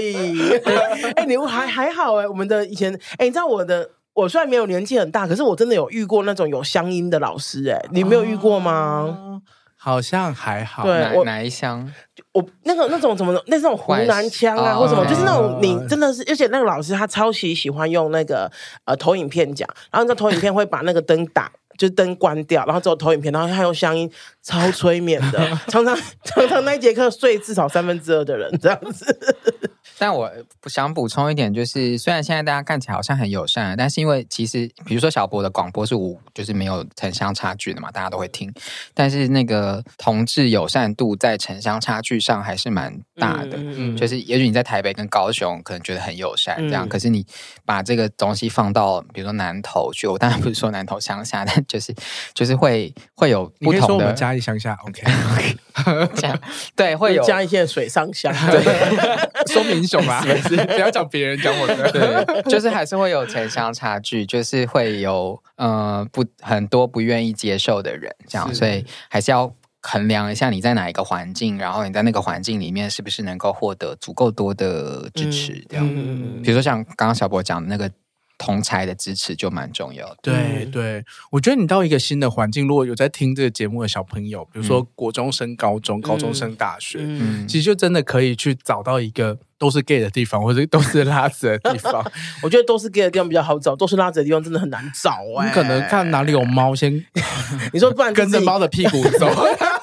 哎，你还还好哎，我们的以前，哎，你知道我的。我虽然没有年纪很大，可是我真的有遇过那种有乡音的老师，哎，你没有遇过吗？哦、好像还好。对，哪我哪一乡？我那个那种怎么那种湖南腔啊，或什么，哦、就是那种你真的是，而且那个老师他超级喜欢用那个呃投影片讲，然后那投影片会把那个灯打，就是灯关掉，然后只有投影片，然后他用乡音超催眠的，常常常常那一节课睡至少三分之二的人这样子。但我想补充一点，就是虽然现在大家看起来好像很友善，但是因为其实，比如说小博的广播是无，就是没有城乡差距的嘛，大家都会听。但是那个同志友善度在城乡差距上还是蛮大的。嗯，就是也许你在台北跟高雄可能觉得很友善这样，嗯、可是你把这个东西放到比如说南投去，我当然不是说南投乡下，但就是就是会会有不同的嘉义乡下，OK OK，这样对，会有嘉义县水上乡，对，说明。英雄啊，不要讲别人，讲我的。对，就是还是会有城乡差距，就是会有呃不很多不愿意接受的人，这样，所以还是要衡量一下你在哪一个环境，然后你在那个环境里面是不是能够获得足够多的支持，嗯、这样。嗯、比如说像刚刚小博讲的那个。同才的支持就蛮重要的。对对，我觉得你到一个新的环境，如果有在听这个节目的小朋友，比如说国中升高中、高中升大学，嗯，其实就真的可以去找到一个都是 gay 的地方，或者都是拉子的地方。我觉得都是 gay 的地方比较好找，都是拉子的地方真的很难找哎。你可能看哪里有猫，先 你说不然跟着猫的屁股走。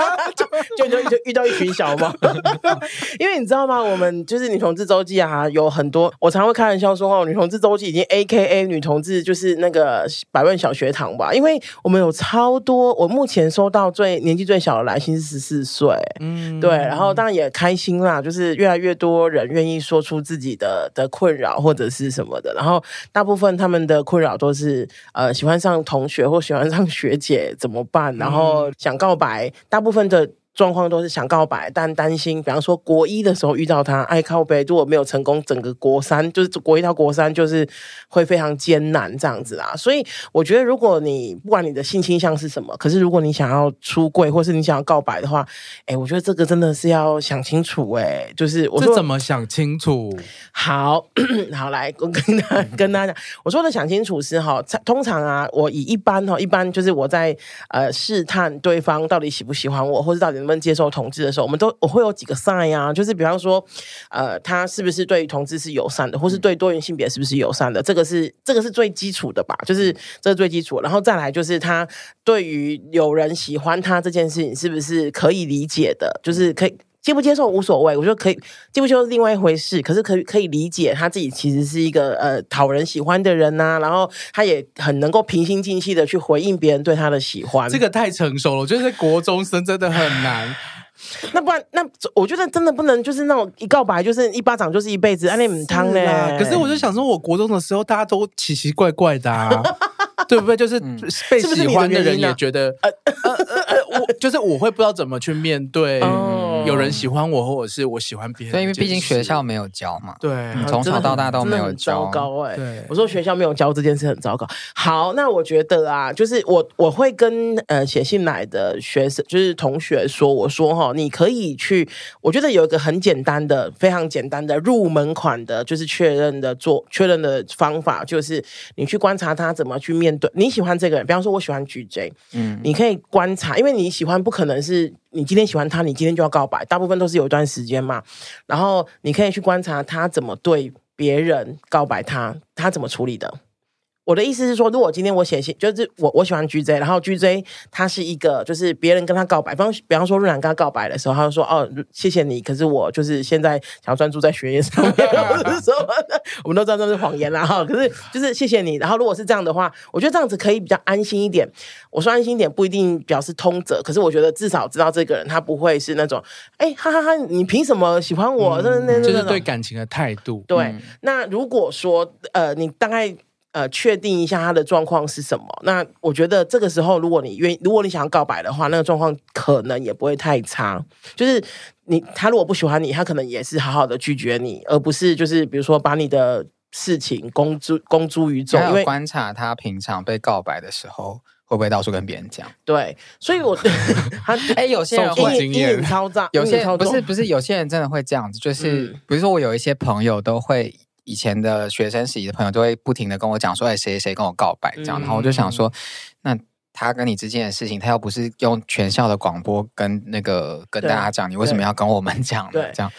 就就就遇到一群小猫，因为你知道吗？我们就是女同志周记啊，有很多。我常会开玩笑说哦，女同志周记已经 AKA 女同志就是那个百万小学堂吧，因为我们有超多。我目前收到最年纪最小的来信是十四岁，嗯，对。然后当然也开心啦，就是越来越多人愿意说出自己的的困扰或者是什么的。然后大部分他们的困扰都是呃喜欢上同学或喜欢上学姐怎么办，然后想告白，大部分的。状况都是想告白，但担心，比方说国一的时候遇到他，爱靠北，如果没有成功，整个国三就是国一到国三就是会非常艰难这样子啦。所以我觉得，如果你不管你的性倾向是什么，可是如果你想要出柜，或是你想要告白的话，哎，我觉得这个真的是要想清楚哎。就是我怎么想清楚？好 好来，我跟他跟大家讲，我说的想清楚是哈，通常啊，我以一般哈，一般就是我在呃试探对方到底喜不喜欢我，或者到底。能不能接受同志的时候，我们都我会有几个 sign 啊，就是比方说，呃，他是不是对同志是友善的，或是对多元性别是不是友善的？这个是这个是最基础的吧，就是这是最基础。然后再来就是他对于有人喜欢他这件事情是不是可以理解的，就是可以。接不接受无所谓，我觉得可以接不接受是另外一回事。可是可以可以理解他自己其实是一个呃讨人喜欢的人呐、啊，然后他也很能够平心静气的去回应别人对他的喜欢。这个太成熟了，我觉得在国中生真的很难。那不然，那我觉得真的不能就是那种一告白就是一巴掌就是一辈子，安利母汤嘞。可是我就想说，我国中的时候大家都奇奇怪怪的啊。对不对？就是被喜欢的人也觉得，呃呃呃，我就是我会不知道怎么去面对有人喜欢我，或者是我喜欢别人。对，因为毕竟学校没有教嘛。对，从小到大都没有教。糟糕哎！对，我说学校没有教这件事很糟糕。好，那我觉得啊，就是我我会跟呃写信来的学生，就是同学说，我说哈，你可以去，我觉得有一个很简单的、非常简单的入门款的，就是确认的做确认的方法，就是你去观察他怎么去面对。对，你喜欢这个人，比方说我喜欢 GJ，嗯，你可以观察，因为你喜欢不可能是你今天喜欢他，你今天就要告白，大部分都是有一段时间嘛。然后你可以去观察他怎么对别人告白他，他怎么处理的。我的意思是说，如果今天我写信，就是我我喜欢 GJ，然后 GJ 他是一个，就是别人跟他告白，比方比方说润男跟他告白的时候，他就说哦，谢谢你，可是我就是现在想要专注在学业上面，是什么的？我们都知道这是谎言啦哈。可是就是谢谢你，然后如果是这样的话，我觉得这样子可以比较安心一点。我说安心一点不一定表示通则，可是我觉得至少知道这个人他不会是那种哎哈哈哈，你凭什么喜欢我？那那、嗯、就是对感情的态度。对，嗯、那如果说呃，你大概。呃，确定一下他的状况是什么？那我觉得这个时候，如果你愿意，如果你想要告白的话，那个状况可能也不会太差。就是你他如果不喜欢你，他可能也是好好的拒绝你，而不是就是比如说把你的事情公诸公诸于众。因为观察他平常被告白的时候，会不会到处跟别人讲？对，所以我 他哎、欸，有些人会经验超炸，有些不是不是，有些人真的会这样子，就是、嗯、比如说我有一些朋友都会。以前的学生时期的朋友都会不停的跟我讲说，哎，谁谁跟我告白这样，然后我就想说，那他跟你之间的事情，他又不是用全校的广播跟那个跟大家讲，你为什么要跟我们讲呢？这样。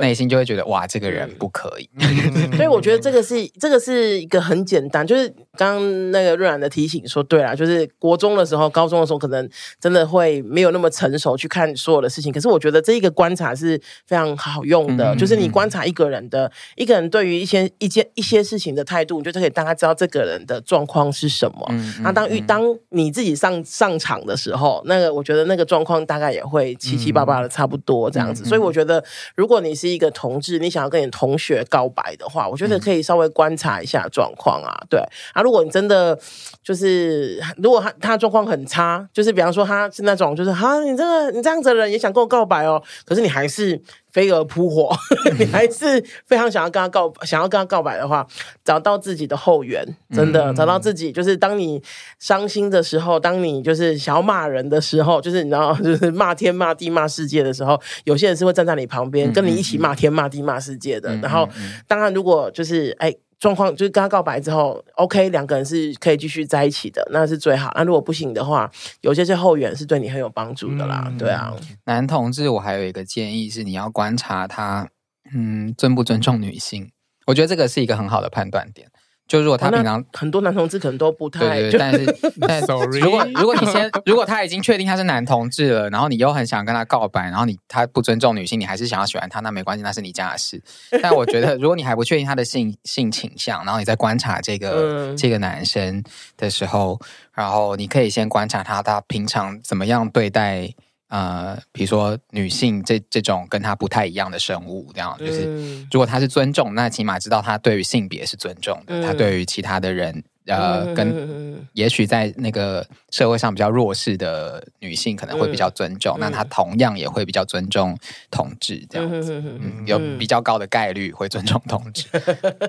内心就会觉得哇，这个人不可以。所以我觉得这个是这个是一个很简单，就是刚刚那个瑞然的提醒说对啦，就是国中的时候、高中的时候，可能真的会没有那么成熟去看所有的事情。可是我觉得这一个观察是非常好用的，就是你观察一个人的一个人对于一些一件一些事情的态度，你就可以大概知道这个人的状况是什么。那当遇当你自己上上场的时候，那个我觉得那个状况大概也会七七八八的差不多这样子。所以我觉得如果你是一个同志，你想要跟你同学告白的话，我觉得可以稍微观察一下状况啊。对啊，如果你真的就是，如果他他状况很差，就是比方说他是那种，就是哈，你这个你这样子的人也想跟我告白哦，可是你还是。飞蛾扑火，你还是非常想要跟他告，想要跟他告白的话，找到自己的后援，真的找到自己。就是当你伤心的时候，当你就是想要骂人的时候，就是你知道，就是骂天骂地骂世界的时候，有些人是会站在你旁边，跟你一起骂天骂地骂世界的。然后，当然，如果就是哎。状况就是跟他告白之后，OK，两个人是可以继续在一起的，那是最好。那如果不行的话，有些些后援是对你很有帮助的啦。嗯、对啊，男同志，我还有一个建议是，你要观察他，嗯，尊不尊重女性。我觉得这个是一个很好的判断点。就如果他平常很多男同志可能都不太，对对，但是 但是如果如果你先如果他已经确定他是男同志了，然后你又很想跟他告白，然后你他不尊重女性，你还是想要喜欢他，那没关系，那是你家的事。但我觉得如果你还不确定他的性性倾向，然后你在观察这个、嗯、这个男生的时候，然后你可以先观察他他平常怎么样对待。呃，比如说女性这这种跟她不太一样的生物，这样就是，如果她是尊重，那起码知道她对于性别是尊重的，他对。于其他的人，呃，跟也许在那个社会上比较弱势的女性可能会比较尊重，那她同样也会比较尊重同志，这样子，嗯，有比较高的概率会尊重同志。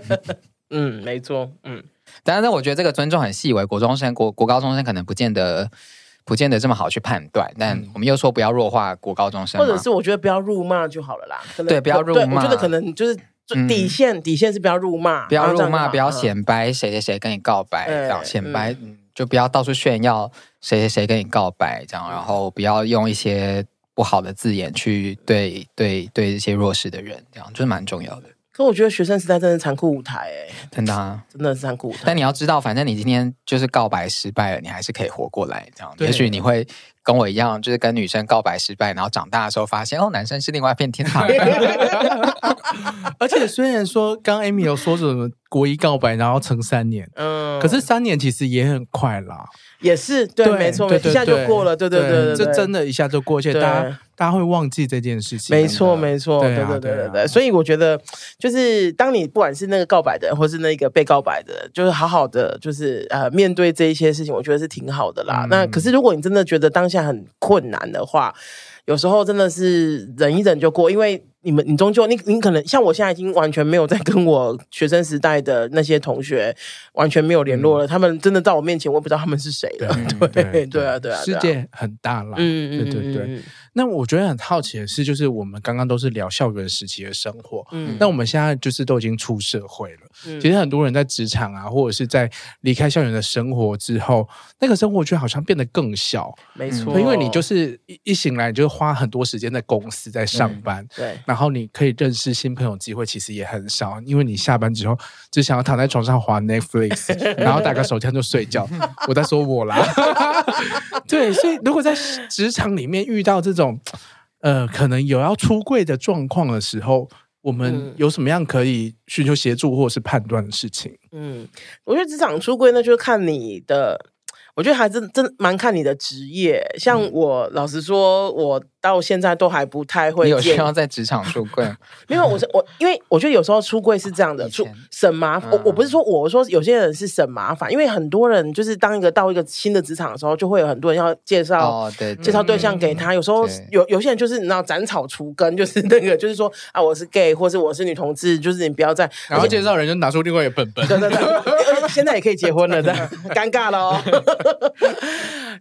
嗯，没错，嗯，当然，我觉得这个尊重很细微，国中生、国国高中生可能不见得。不见得这么好去判断，但我们又说不要弱化国高中生，或者是我觉得不要辱骂就好了啦。对，不要辱骂。我觉得可能就是底线，嗯、底线是不要辱骂，不要辱骂，不要显摆谁谁谁跟你告白，这样显摆就不要到处炫耀谁谁谁跟你告白，这样，然后不要用一些不好的字眼去对对对一些弱势的人，这样就是蛮重要的。可我觉得学生时代真的残酷舞台，哎，真的啊，真的是残酷舞台。但你要知道，反正你今天就是告白失败了，你还是可以活过来，这样。也许你会跟我一样，就是跟女生告白失败，然后长大的时候发现，哦，男生是另外一片天堂。而且虽然说刚 Amy 有说什么国一告白，然后成三年，嗯，可是三年其实也很快啦。也是对，没错，一下就过了，对对对，这真的一下就过去，大家大家会忘记这件事情。没错，没错，对对对对对。所以我觉得，就是当你不管是那个告白的人，或是那个被告白的人，就是好好的，就是呃面对这一些事情，我觉得是挺好的啦。那可是如果你真的觉得当下很困难的话，有时候真的是忍一忍就过，因为。你们，你终究，你你可能像我现在已经完全没有在跟我学生时代的那些同学完全没有联络了。嗯、他们真的在我面前，我不知道他们是谁了。对 对对，对啊对啊，世界很大了。嗯嗯对对对。那我觉得很好奇的是，就是我们刚刚都是聊校园时期的生活，嗯，那我们现在就是都已经出社会了。嗯、其实很多人在职场啊，或者是在离开校园的生活之后，那个生活圈好像变得更小。没错，因为你就是一一醒来，你就花很多时间在公司在上班。嗯、对。然后你可以认识新朋友机会其实也很少，因为你下班之后只想要躺在床上滑 Netflix，然后打个手枪就睡觉。我在说我啦，对，所以如果在职场里面遇到这种呃可能有要出柜的状况的时候，我们有什么样可以寻求协助或者是判断的事情？嗯，我觉得职场出柜那就是看你的，我觉得还真真蛮看你的职业。像我、嗯、老实说，我。到现在都还不太会。你有需要在职场出柜？没有我是我，因为我觉得有时候出柜是这样的，出省麻烦。我我不是说我说有些人是省麻烦，因为很多人就是当一个到一个新的职场的时候，就会有很多人要介绍，对，介绍对象给他。有时候有有些人就是你知道斩草除根，就是 那个就是说啊，我是 gay，或是我是女同志，就是你不要再然后介绍人就拿出另外一个本本，对对对，现在也可以结婚了，这样 尴尬了哦。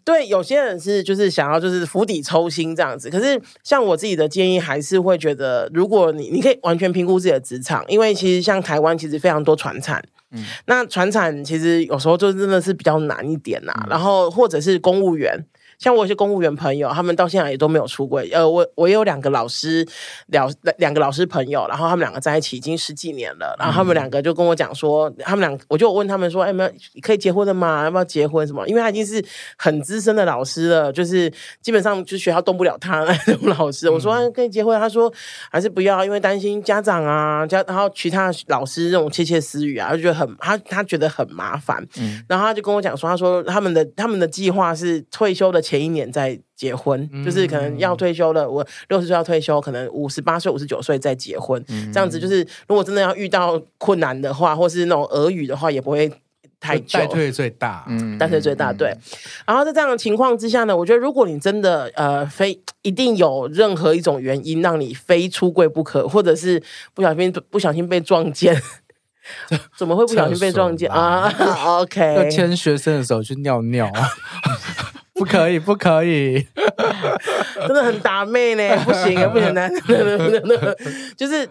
对，有些人是就是想要就是釜底抽薪这样子。可是，像我自己的建议，还是会觉得，如果你你可以完全评估自己的职场，因为其实像台湾，其实非常多传产，嗯，那传产其实有时候就真的是比较难一点呐、啊。然后或者是公务员。像我有些公务员朋友，他们到现在也都没有出轨。呃，我我有两个老师，两两个老师朋友，然后他们两个在一起已经十几年了。然后他们两个就跟我讲说，他们两，我就问他们说，哎，没有可以结婚的吗？要不要结婚什么？因为他已经是很资深的老师了，就是基本上就学校动不了他 那种老师。我说可以结婚，他说还是不要，因为担心家长啊，家然后其他老师这种窃窃私语啊，就觉得很他他觉得很麻烦。嗯，然后他就跟我讲说，他说他们的他们的计划是退休的。前一年再结婚，嗯、就是可能要退休了。我六十岁要退休，可能五十八岁、五十九岁再结婚，嗯、这样子就是如果真的要遇到困难的话，或是那种俄语的话，也不会太久。代退最大，嗯，代退最大，对。然后在这样的情况之下呢，我觉得如果你真的呃非一定有任何一种原因让你非出柜不可，或者是不小心不小心被撞见。怎么会不小心被撞见啊？OK，要牵学生的手去尿尿，不可以，不可以，真的很打妹呢，不行啊，不行，男 就是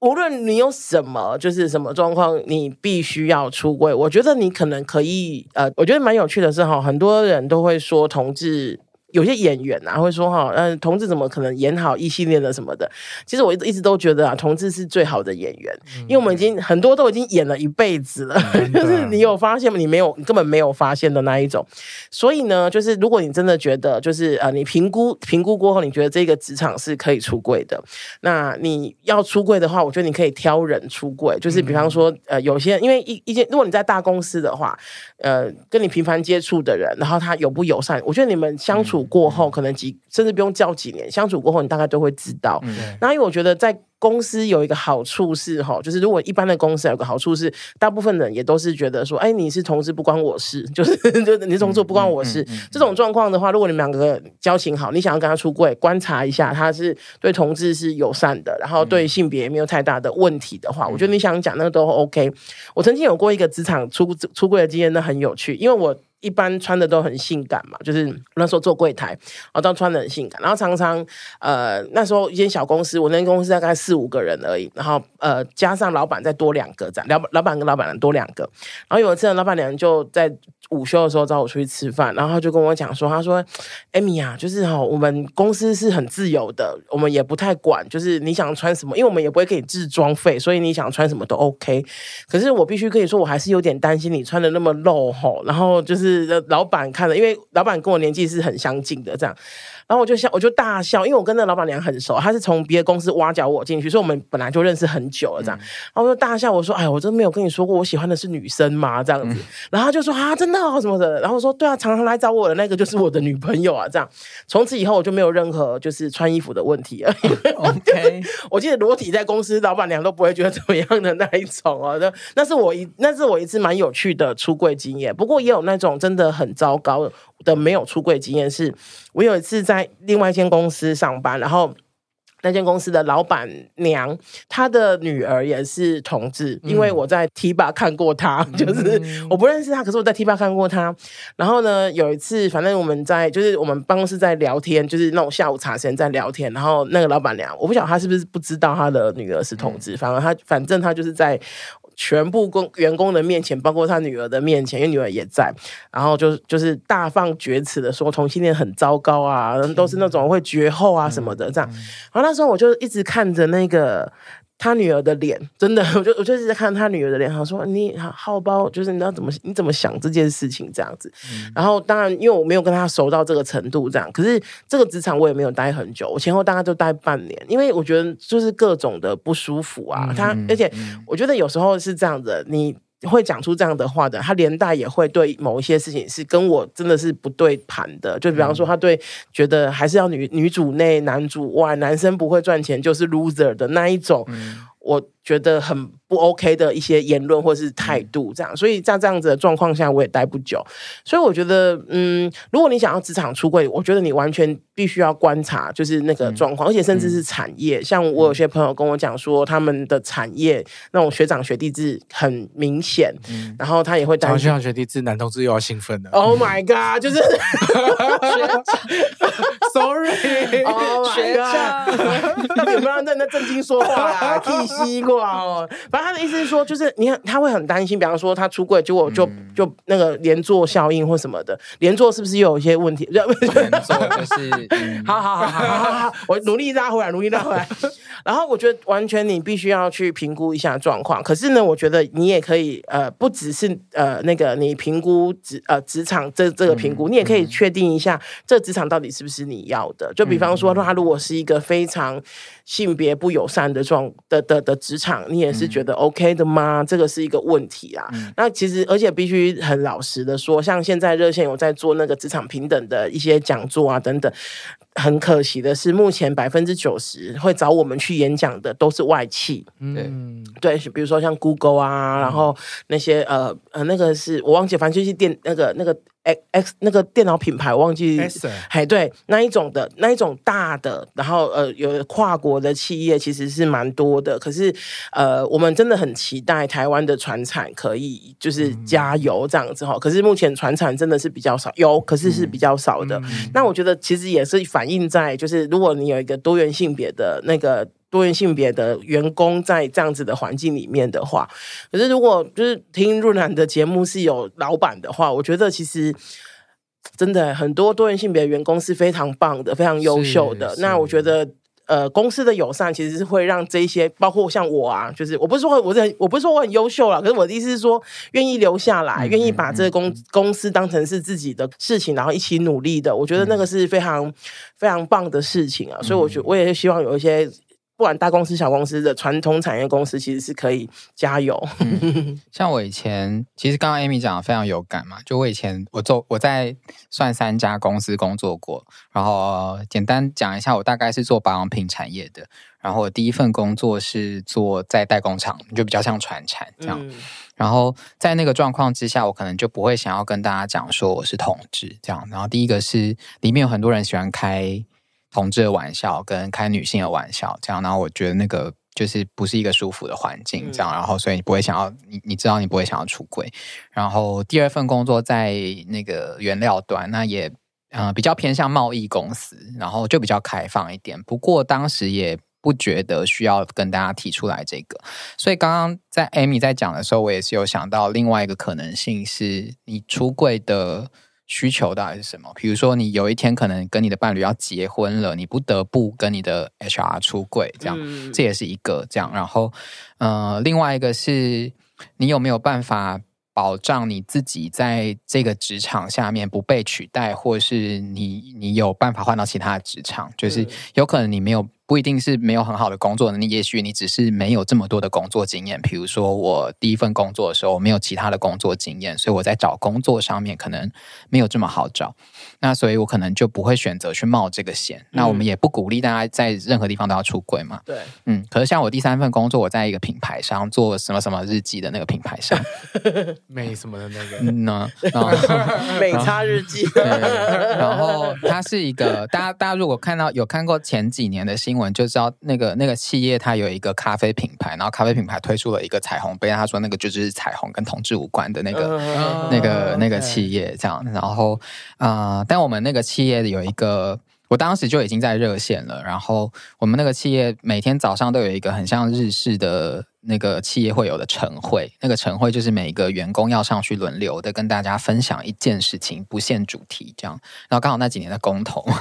无论你有什么，就是什么状况，你必须要出柜。我觉得你可能可以，呃，我觉得蛮有趣的是哈，很多人都会说同志。有些演员啊会说哈，嗯，同志怎么可能演好异性恋的什么的？其实我一直一直都觉得啊，同志是最好的演员，因为我们已经很多都已经演了一辈子了，嗯、就是你有发现吗？你没有，你根本没有发现的那一种。所以呢，就是如果你真的觉得，就是呃，你评估评估过后，你觉得这个职场是可以出柜的，那你要出柜的话，我觉得你可以挑人出柜，就是比方说，呃，有些因为一一件，如果你在大公司的话，呃，跟你频繁接触的人，然后他友不友善，我觉得你们相处。过后可能几甚至不用叫几年相处过后，你大概都会知道。嗯、那因为我觉得在。公司有一个好处是哈，就是如果一般的公司有个好处是，大部分人也都是觉得说，哎，你是同志不关我事，就是就是你是同志不关我事。嗯嗯嗯嗯、这种状况的话，如果你们两个交情好，你想要跟他出柜，观察一下他是对同志是友善的，然后对性别也没有太大的问题的话，嗯、我觉得你想讲那个都 OK。我曾经有过一个职场出出柜的经验，那很有趣，因为我一般穿的都很性感嘛，就是那时候做柜台，然后都穿的很性感，然后常常呃那时候一间小公司，我那间公司大概。四五个人而已，然后呃加上老板再多两个这样，老老板跟老板娘多两个。然后有一次老板娘就在午休的时候找我出去吃饭，然后他就跟我讲说，他说：“艾米啊，就是哈，我们公司是很自由的，我们也不太管，就是你想穿什么，因为我们也不会给你制装费，所以你想穿什么都 OK。可是我必须跟你说，我还是有点担心你穿的那么露吼，然后就是老板看了，因为老板跟我年纪是很相近的这样。”然后我就笑，我就大笑，因为我跟那老板娘很熟，她是从别的公司挖角我进去，所以我们本来就认识很久了，这样。嗯、然后我就大笑，我说：“哎，我真没有跟你说过我喜欢的是女生嘛？”这样子。嗯、然后他就说：“啊，真的哦，什么的。”然后我说：“对啊，常常来找我的那个就是我的女朋友啊。”这样。从此以后我就没有任何就是穿衣服的问题了。OK，我记得裸体在公司，老板娘都不会觉得怎么样的那一种哦。那那是我一那是我一次蛮有趣的出柜经验，不过也有那种真的很糟糕的。的没有出柜经验是，我有一次在另外一间公司上班，然后那间公司的老板娘，她的女儿也是同志，因为我在 T 吧看过她，就是我不认识她，可是我在 T 吧看过她。然后呢，有一次，反正我们在就是我们办公室在聊天，就是那种下午茶时间在聊天，然后那个老板娘，我不晓得她是不是不知道她的女儿是同志，反正她反正她就是在。全部工员工的面前，包括他女儿的面前，因为女儿也在，然后就就是大放厥词的说同性恋很糟糕啊，都是那种会绝后啊什么的这样。然后那时候我就一直看着那个。他女儿的脸，真的，我就我就一直在看他女儿的脸，他说：“你好包，就是你要怎么你怎么想这件事情这样子。嗯”然后当然，因为我没有跟他熟到这个程度，这样，可是这个职场我也没有待很久，我前后大概就待半年，因为我觉得就是各种的不舒服啊。他而且我觉得有时候是这样子，你。会讲出这样的话的，他连带也会对某一些事情是跟我真的是不对盘的。就比方说，他对觉得还是要女女主内男主外，男生不会赚钱就是 loser 的那一种，嗯、我觉得很。不 OK 的一些言论或是态度，这样，所以在这样子的状况下，我也待不久。所以我觉得，嗯，如果你想要职场出柜，我觉得你完全必须要观察，就是那个状况，而且甚至是产业。像我有些朋友跟我讲说，他们的产业那种学长学弟制很明显，然后他也会担心学长学弟制，男同志又要兴奋了。Oh my god！就是，Sorry，学长，有没有在那正经说话啊？替西瓜哦。他的意思是说，就是你看他会很担心，比方说他出柜，结果就就那个连坐效应或什么的，连坐是不是又有一些问题？连坐就是，好好好好好好，我努力拉回来，努力拉回来。然后我觉得完全你必须要去评估一下状况。可是呢，我觉得你也可以呃，不只是呃那个你评估职呃职场这这个评估，你也可以确定一下这职场到底是不是你要的。就比方说，他如果是一个非常性别不友善的状的的的职场，你也是觉得 OK 的吗？这个是一个问题啊。那其实而且必须很老实的说，像现在热线有在做那个职场平等的一些讲座啊等等。很可惜的是，目前百分之九十会找我们去演讲的都是外企，嗯，对，比如说像 Google 啊，然后那些呃呃，那个是我忘记，反正就是电那个那个。X 那个电脑品牌我忘记，哎，对，那一种的那一种大的，然后呃，有跨国的企业其实是蛮多的。可是呃，我们真的很期待台湾的船产可以就是加油这样子哈。可是目前船产真的是比较少，有，可是是比较少的。那我觉得其实也是反映在就是如果你有一个多元性别的那个。多元性别的员工在这样子的环境里面的话，可是如果就是听润兰的节目是有老板的话，我觉得其实真的很多多元性别的员工是非常棒的，非常优秀的。那我觉得，呃，公司的友善其实是会让这一些，包括像我啊，就是我不是说我是很，我不是说我很优秀了，可是我的意思是说，愿意留下来，愿意把这个公公司当成是自己的事情，然后一起努力的，我觉得那个是非常非常棒的事情啊。所以，我觉我也希望有一些。不管大公司小公司的传统产业公司，其实是可以加油。嗯、像我以前，其实刚刚 Amy 讲的非常有感嘛。就我以前，我做我在算三家公司工作过，然后简单讲一下，我大概是做保养品产业的。然后我第一份工作是做在代工厂，就比较像传产这样。嗯、然后在那个状况之下，我可能就不会想要跟大家讲说我是同志这样。然后第一个是里面有很多人喜欢开。同志的玩笑跟开女性的玩笑，这样，然后我觉得那个就是不是一个舒服的环境，这样，然后所以你不会想要，你你知道你不会想要出柜。然后第二份工作在那个原料端，那也嗯、呃、比较偏向贸易公司，然后就比较开放一点。不过当时也不觉得需要跟大家提出来这个。所以刚刚在 Amy 在讲的时候，我也是有想到另外一个可能性，是你出柜的需求到底是什么？比如说，你有一天可能跟你的伴侣要结婚了，你不得不跟你的 HR 出柜，这样，嗯、这也是一个这样。然后，呃，另外一个是你有没有办法？保障你自己在这个职场下面不被取代，或是你你有办法换到其他的职场，就是有可能你没有。不一定是没有很好的工作能力，也许你只是没有这么多的工作经验。比如说，我第一份工作的时候，我没有其他的工作经验，所以我在找工作上面可能没有这么好找。那所以我可能就不会选择去冒这个险。嗯、那我们也不鼓励大家在任何地方都要出柜嘛。对，嗯。可是像我第三份工作，我在一个品牌上做什么什么日记的那个品牌上，美什么的那个，嗯呢 美差日记。对，然后它是一个，大家大家如果看到有看过前几年的新闻。就知道那个那个企业，它有一个咖啡品牌，然后咖啡品牌推出了一个彩虹杯，他说那个就就是彩虹跟同志无关的那个、uh, 那个那个企业这样。然后啊、呃，但我们那个企业有一个，我当时就已经在热线了。然后我们那个企业每天早上都有一个很像日式的那个企业会有的晨会，那个晨会就是每一个员工要上去轮流的跟大家分享一件事情，不限主题这样。然后刚好那几年的公投。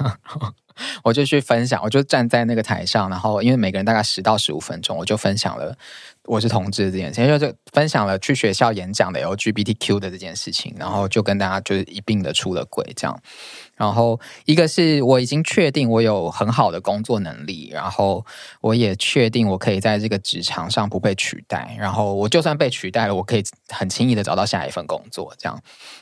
我就去分享，我就站在那个台上，然后因为每个人大概十到十五分钟，我就分享了我是同志这件事情，就分享了去学校演讲的 LGBTQ 的这件事情，然后就跟大家就是一并的出了轨这样。然后一个是我已经确定我有很好的工作能力，然后我也确定我可以在这个职场上不被取代，然后我就算被取代了，我可以很轻易的找到下一份工作这样。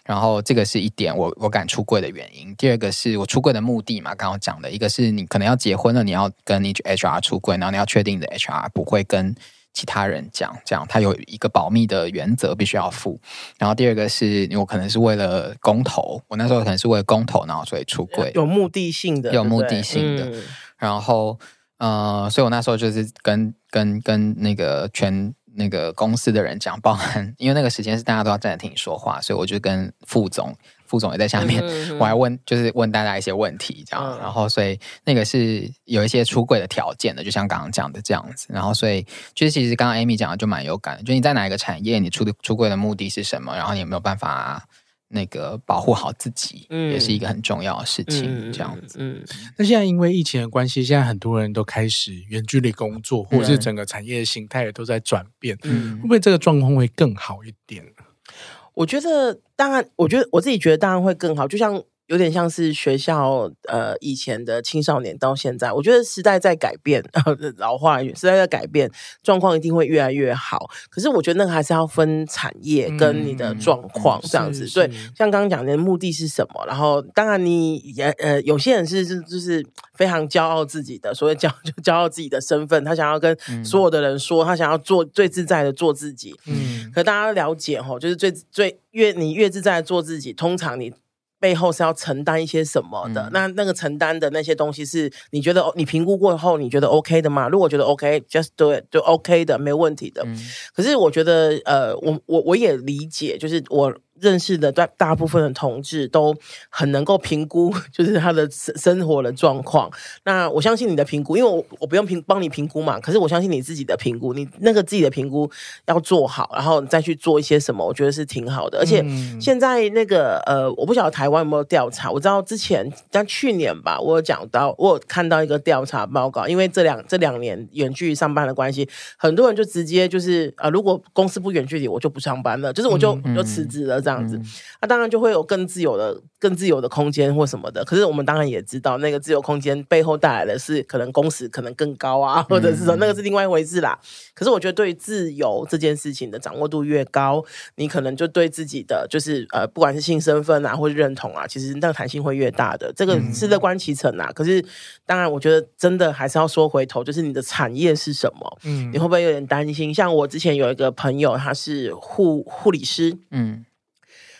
然后这个是一点我我敢出柜的原因。第二个是我出柜的目的嘛，刚刚讲的一个是你可能要结婚了，你要跟你 HR 出柜，然后你要确定你的 HR 不会跟。其他人讲，这样他有一个保密的原则，必须要付。然后第二个是我可能是为了公投，我那时候可能是为了公投，然后所以出柜，有目的性的，有目的性的。嗯、然后，呃，所以我那时候就是跟跟跟那个全那个公司的人讲，包含因为那个时间是大家都要站着听你说话，所以我就跟副总。副总也在下面，我还问，就是问大家一些问题，这样，嗯、然后所以那个是有一些出柜的条件的，就像刚刚讲的这样子，然后所以就是其实刚刚 Amy 讲的就蛮有感的，就你在哪一个产业，你出的出柜的目的是什么，然后你有没有办法那个保护好自己，嗯、也是一个很重要的事情，这样子。嗯，那现在因为疫情的关系，现在很多人都开始远距离工作，或者是整个产业的形态也都在转变，嗯，会不会这个状况会更好一点？我觉得，当然，我觉得我自己觉得当然会更好，就像。有点像是学校呃以前的青少年到现在，我觉得时代在改变，老化时代在改变，状况一定会越来越好。可是我觉得那个还是要分产业跟你的状况这样子。对，像刚刚讲的目的是什么？然后当然你也呃有些人是是就是非常骄傲自己的，所谓骄就骄傲自己的身份，他想要跟所有的人说，他想要做最自在的做自己。嗯，可大家了解齁，就是最最越你越自在的做自己，通常你。背后是要承担一些什么的？嗯、那那个承担的那些东西是你觉得你评估过后你觉得 OK 的吗？如果觉得 OK，just do it 就 OK 的，没问题的。嗯、可是我觉得，呃，我我我也理解，就是我。认识的大大部分的同志都很能够评估，就是他的生生活的状况。那我相信你的评估，因为我我不用评帮你评估嘛。可是我相信你自己的评估，你那个自己的评估要做好，然后再去做一些什么，我觉得是挺好的。而且现在那个呃，我不晓得台湾有没有调查，我知道之前在去年吧，我有讲到，我有看到一个调查报告，因为这两这两年远距离上班的关系，很多人就直接就是呃，如果公司不远距离，我就不上班了，就是我就我就辞职了。这样子，那、嗯啊、当然就会有更自由的、更自由的空间或什么的。可是我们当然也知道，那个自由空间背后带来的是可能工时可能更高啊，或者是说那个是另外一回事啦。嗯、可是我觉得，对于自由这件事情的掌握度越高，你可能就对自己的就是呃，不管是性身份啊，或者认同啊，其实那个弹性会越大的。这个是乐观其成啊。嗯、可是当然，我觉得真的还是要说回头，就是你的产业是什么？嗯，你会不会有点担心？像我之前有一个朋友，他是护护理师，嗯。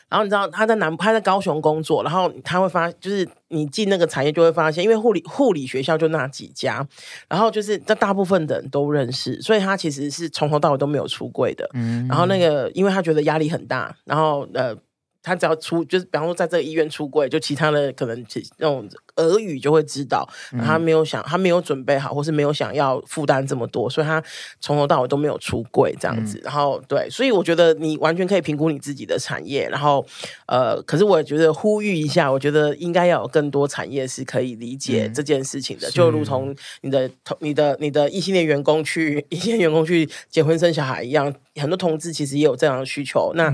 然后你知道他在南，他在高雄工作，然后他会发，就是你进那个产业就会发现，因为护理护理学校就那几家，然后就是这大部分的人都认识，所以他其实是从头到尾都没有出柜的。嗯，然后那个，因为他觉得压力很大，然后呃，他只要出，就是比方说在这个医院出柜，就其他的可能那种耳语就会知道，他没有想，他没有准备好，或是没有想要负担这么多，所以他从头到尾都没有出柜这样子。然后对，所以我觉得你完全可以评估你自己的产业。然后呃，可是我也觉得呼吁一下，我觉得应该要有更多产业是可以理解这件事情的，就如同你的同你的你的异性恋员工去异性恋员工去结婚生小孩一样，很多同志其实也有这样的需求。那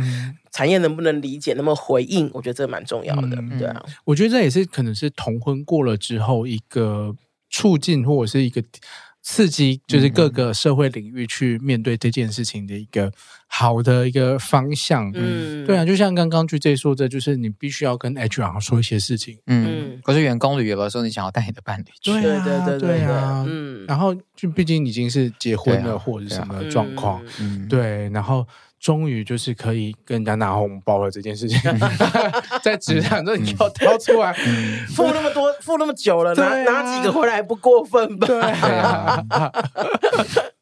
产业能不能理解，那么回应？我觉得这蛮重要的，对啊。我觉得这也是可能是同婚过了之后一个促进或者是一个刺激，就是各个社会领域去面对这件事情的一个好的一个方向。嗯，对啊，就像刚刚 GJ 说的，就是你必须要跟 HR 说一些事情。嗯，可是员工旅游的时候，你想要带你的伴侣去，对对对对啊。嗯，然后就毕竟已经是结婚了或者什么状况，嗯，对，然后。终于就是可以跟人家拿红包了这件事情，在职场中你要掏出来，付那么多，付那么久了，拿拿几个回来不过分吧？对啊，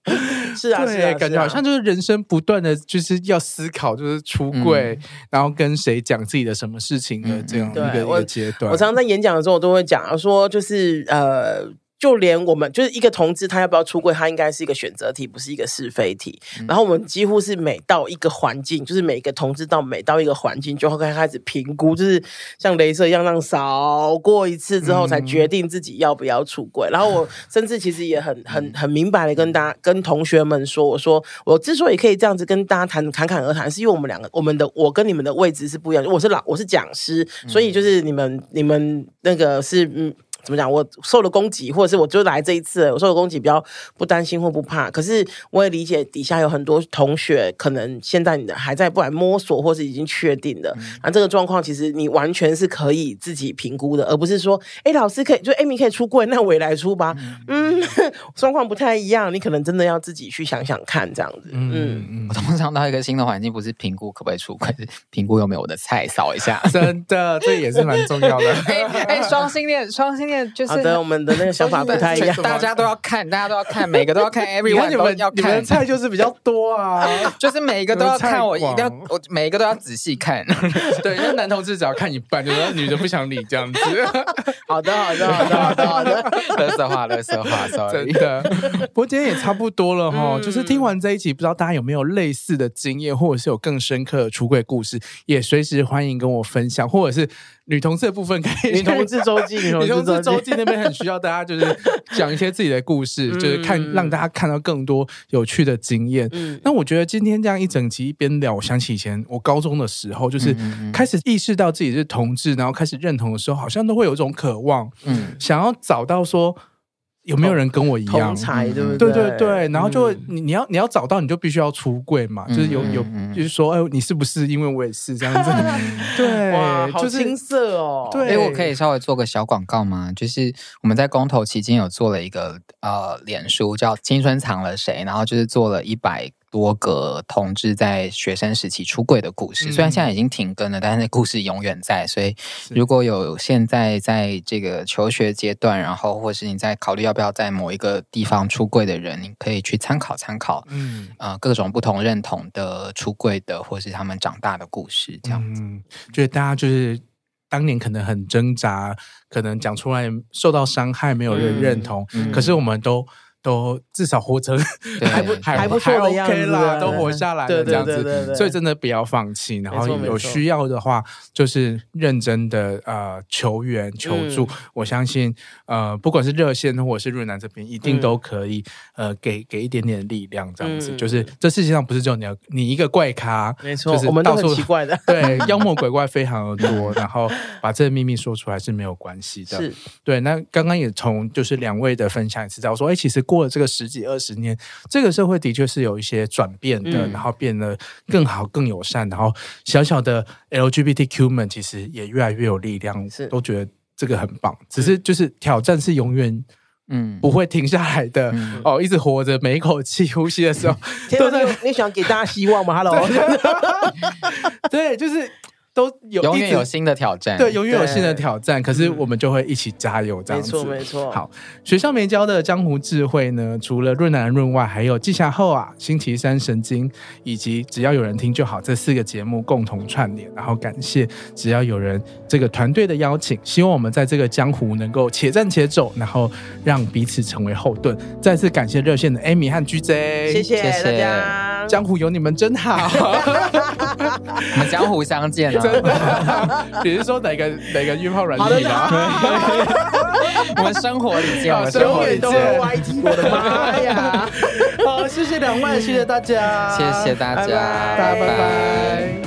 是啊，对，感觉好像就是人生不断的就是要思考，就是出柜，然后跟谁讲自己的什么事情的这样一个一个阶段。我常常在演讲的时候，我都会讲说，就是呃。就连我们就是一个同志，他要不要出柜，他应该是一个选择题，不是一个是非题。嗯、然后我们几乎是每到一个环境，就是每一个同志到每到一个环境，就会开始评估，就是像镭射一样，让扫过一次之后，才决定自己要不要出柜。嗯、然后我 甚至其实也很很很明白的跟大家、跟同学们说，我说我之所以可以这样子跟大家谈侃侃而谈，是因为我们两个，我们的我跟你们的位置是不一样，我是老我是讲师，所以就是你们你们那个是嗯。怎么讲？我受了攻击，或者是我就来这一次，我受了攻击，比较不担心或不怕。可是我也理解底下有很多同学，可能现在你还在不敢摸索，或是已经确定的。那、嗯、这个状况，其实你完全是可以自己评估的，而不是说，哎，老师可以，就 Amy 可以出柜，那我也来出吧。嗯，状况、嗯、不太一样，你可能真的要自己去想想看，这样子。嗯嗯，嗯我通常到一个新的环境，不是评估可不可以出柜，是评估有没有我的菜，扫一下。真的，这也是蛮重要的。哎哎，双性恋，双性恋。就是好的，我们的那个想法不太一样，大家都要看，大家都要看，每个都要看，everyone 都要看。你们菜就是比较多啊，就是每一个都要看，我一定要，我每一个都要仔细看。对，因为男同志只要看一半，就是女的不想理这样子。好的，好的，好的，好的，好的。乐色话，乐色话，sorry。真的，不过今天也差不多了哈。就是听完这一集，不知道大家有没有类似的经验，或者是有更深刻的出柜故事，也随时欢迎跟我分享，或者是。女同志的部分可以，女同志周记，女同志周记那边很需要大家，就是 讲一些自己的故事，就是看让大家看到更多有趣的经验。嗯，那我觉得今天这样一整集一边聊，我想起以前我高中的时候，就是开始意识到自己是同志，然后开始认同的时候，好像都会有一种渴望，嗯，想要找到说。有没有人跟我一样？对不对？对对对，然后就你你要你要找到，你就必须要出柜嘛，就是有有，就是说，哎，你是不是？因为我也是这样子。对，哇，好青涩哦。对，哎，我可以稍微做个小广告吗？就是我们在公投期间有做了一个呃脸书，叫《青春藏了谁》，然后就是做了一百。多个同志在学生时期出柜的故事，虽然现在已经停更了，但是故事永远在。所以，如果有现在在这个求学阶段，然后或是你在考虑要不要在某一个地方出柜的人，你可以去参考参考。嗯，呃，各种不同认同的出柜的，或是他们长大的故事，这样子。嗯，就是大家就是当年可能很挣扎，可能讲出来受到伤害，没有人认同，嗯，可是我们都。都至少活成还不还不错的样子啦，都活下来了这样子，所以真的不要放弃。然后有需要的话，就是认真的呃求援求助。我相信呃不管是热线或者是瑞南这边，一定都可以呃给给一点点力量这样子。就是这世界上不是只有你你一个怪咖，没错，我们都很奇怪的，对，妖魔鬼怪非常的多。然后把这个秘密说出来是没有关系的，是对。那刚刚也从就是两位的分享也知道说，哎，其实。过了这个十几二十年，这个社会的确是有一些转变的，嗯、然后变得更好、更友善，然后小小的 LGBTQ 们其实也越来越有力量，是都觉得这个很棒。只是就是挑战是永远嗯不会停下来的、嗯、哦，一直活着，每一口气呼吸的时候，都在。你想给大家希望吗？Hello，对，就是。都有永远有新的挑战，对，永远有新的挑战。可是我们就会一起加油，这样子，没错没错。好，学校没教的江湖智慧呢，除了润南润外，还有季霞后啊、星期三神经，以及只要有人听就好这四个节目共同串联。然后感谢只要有人这个团队的邀请，希望我们在这个江湖能够且战且走，然后让彼此成为后盾。再次感谢热线的 Amy 和 GJ，谢谢大家，江湖有你们真好，我们江湖相见啊。比如说哪个哪个约炮软件啊？我们生活里见，生活里见。我的妈呀！好，谢谢两位，谢谢大家，谢谢大家，大家拜拜。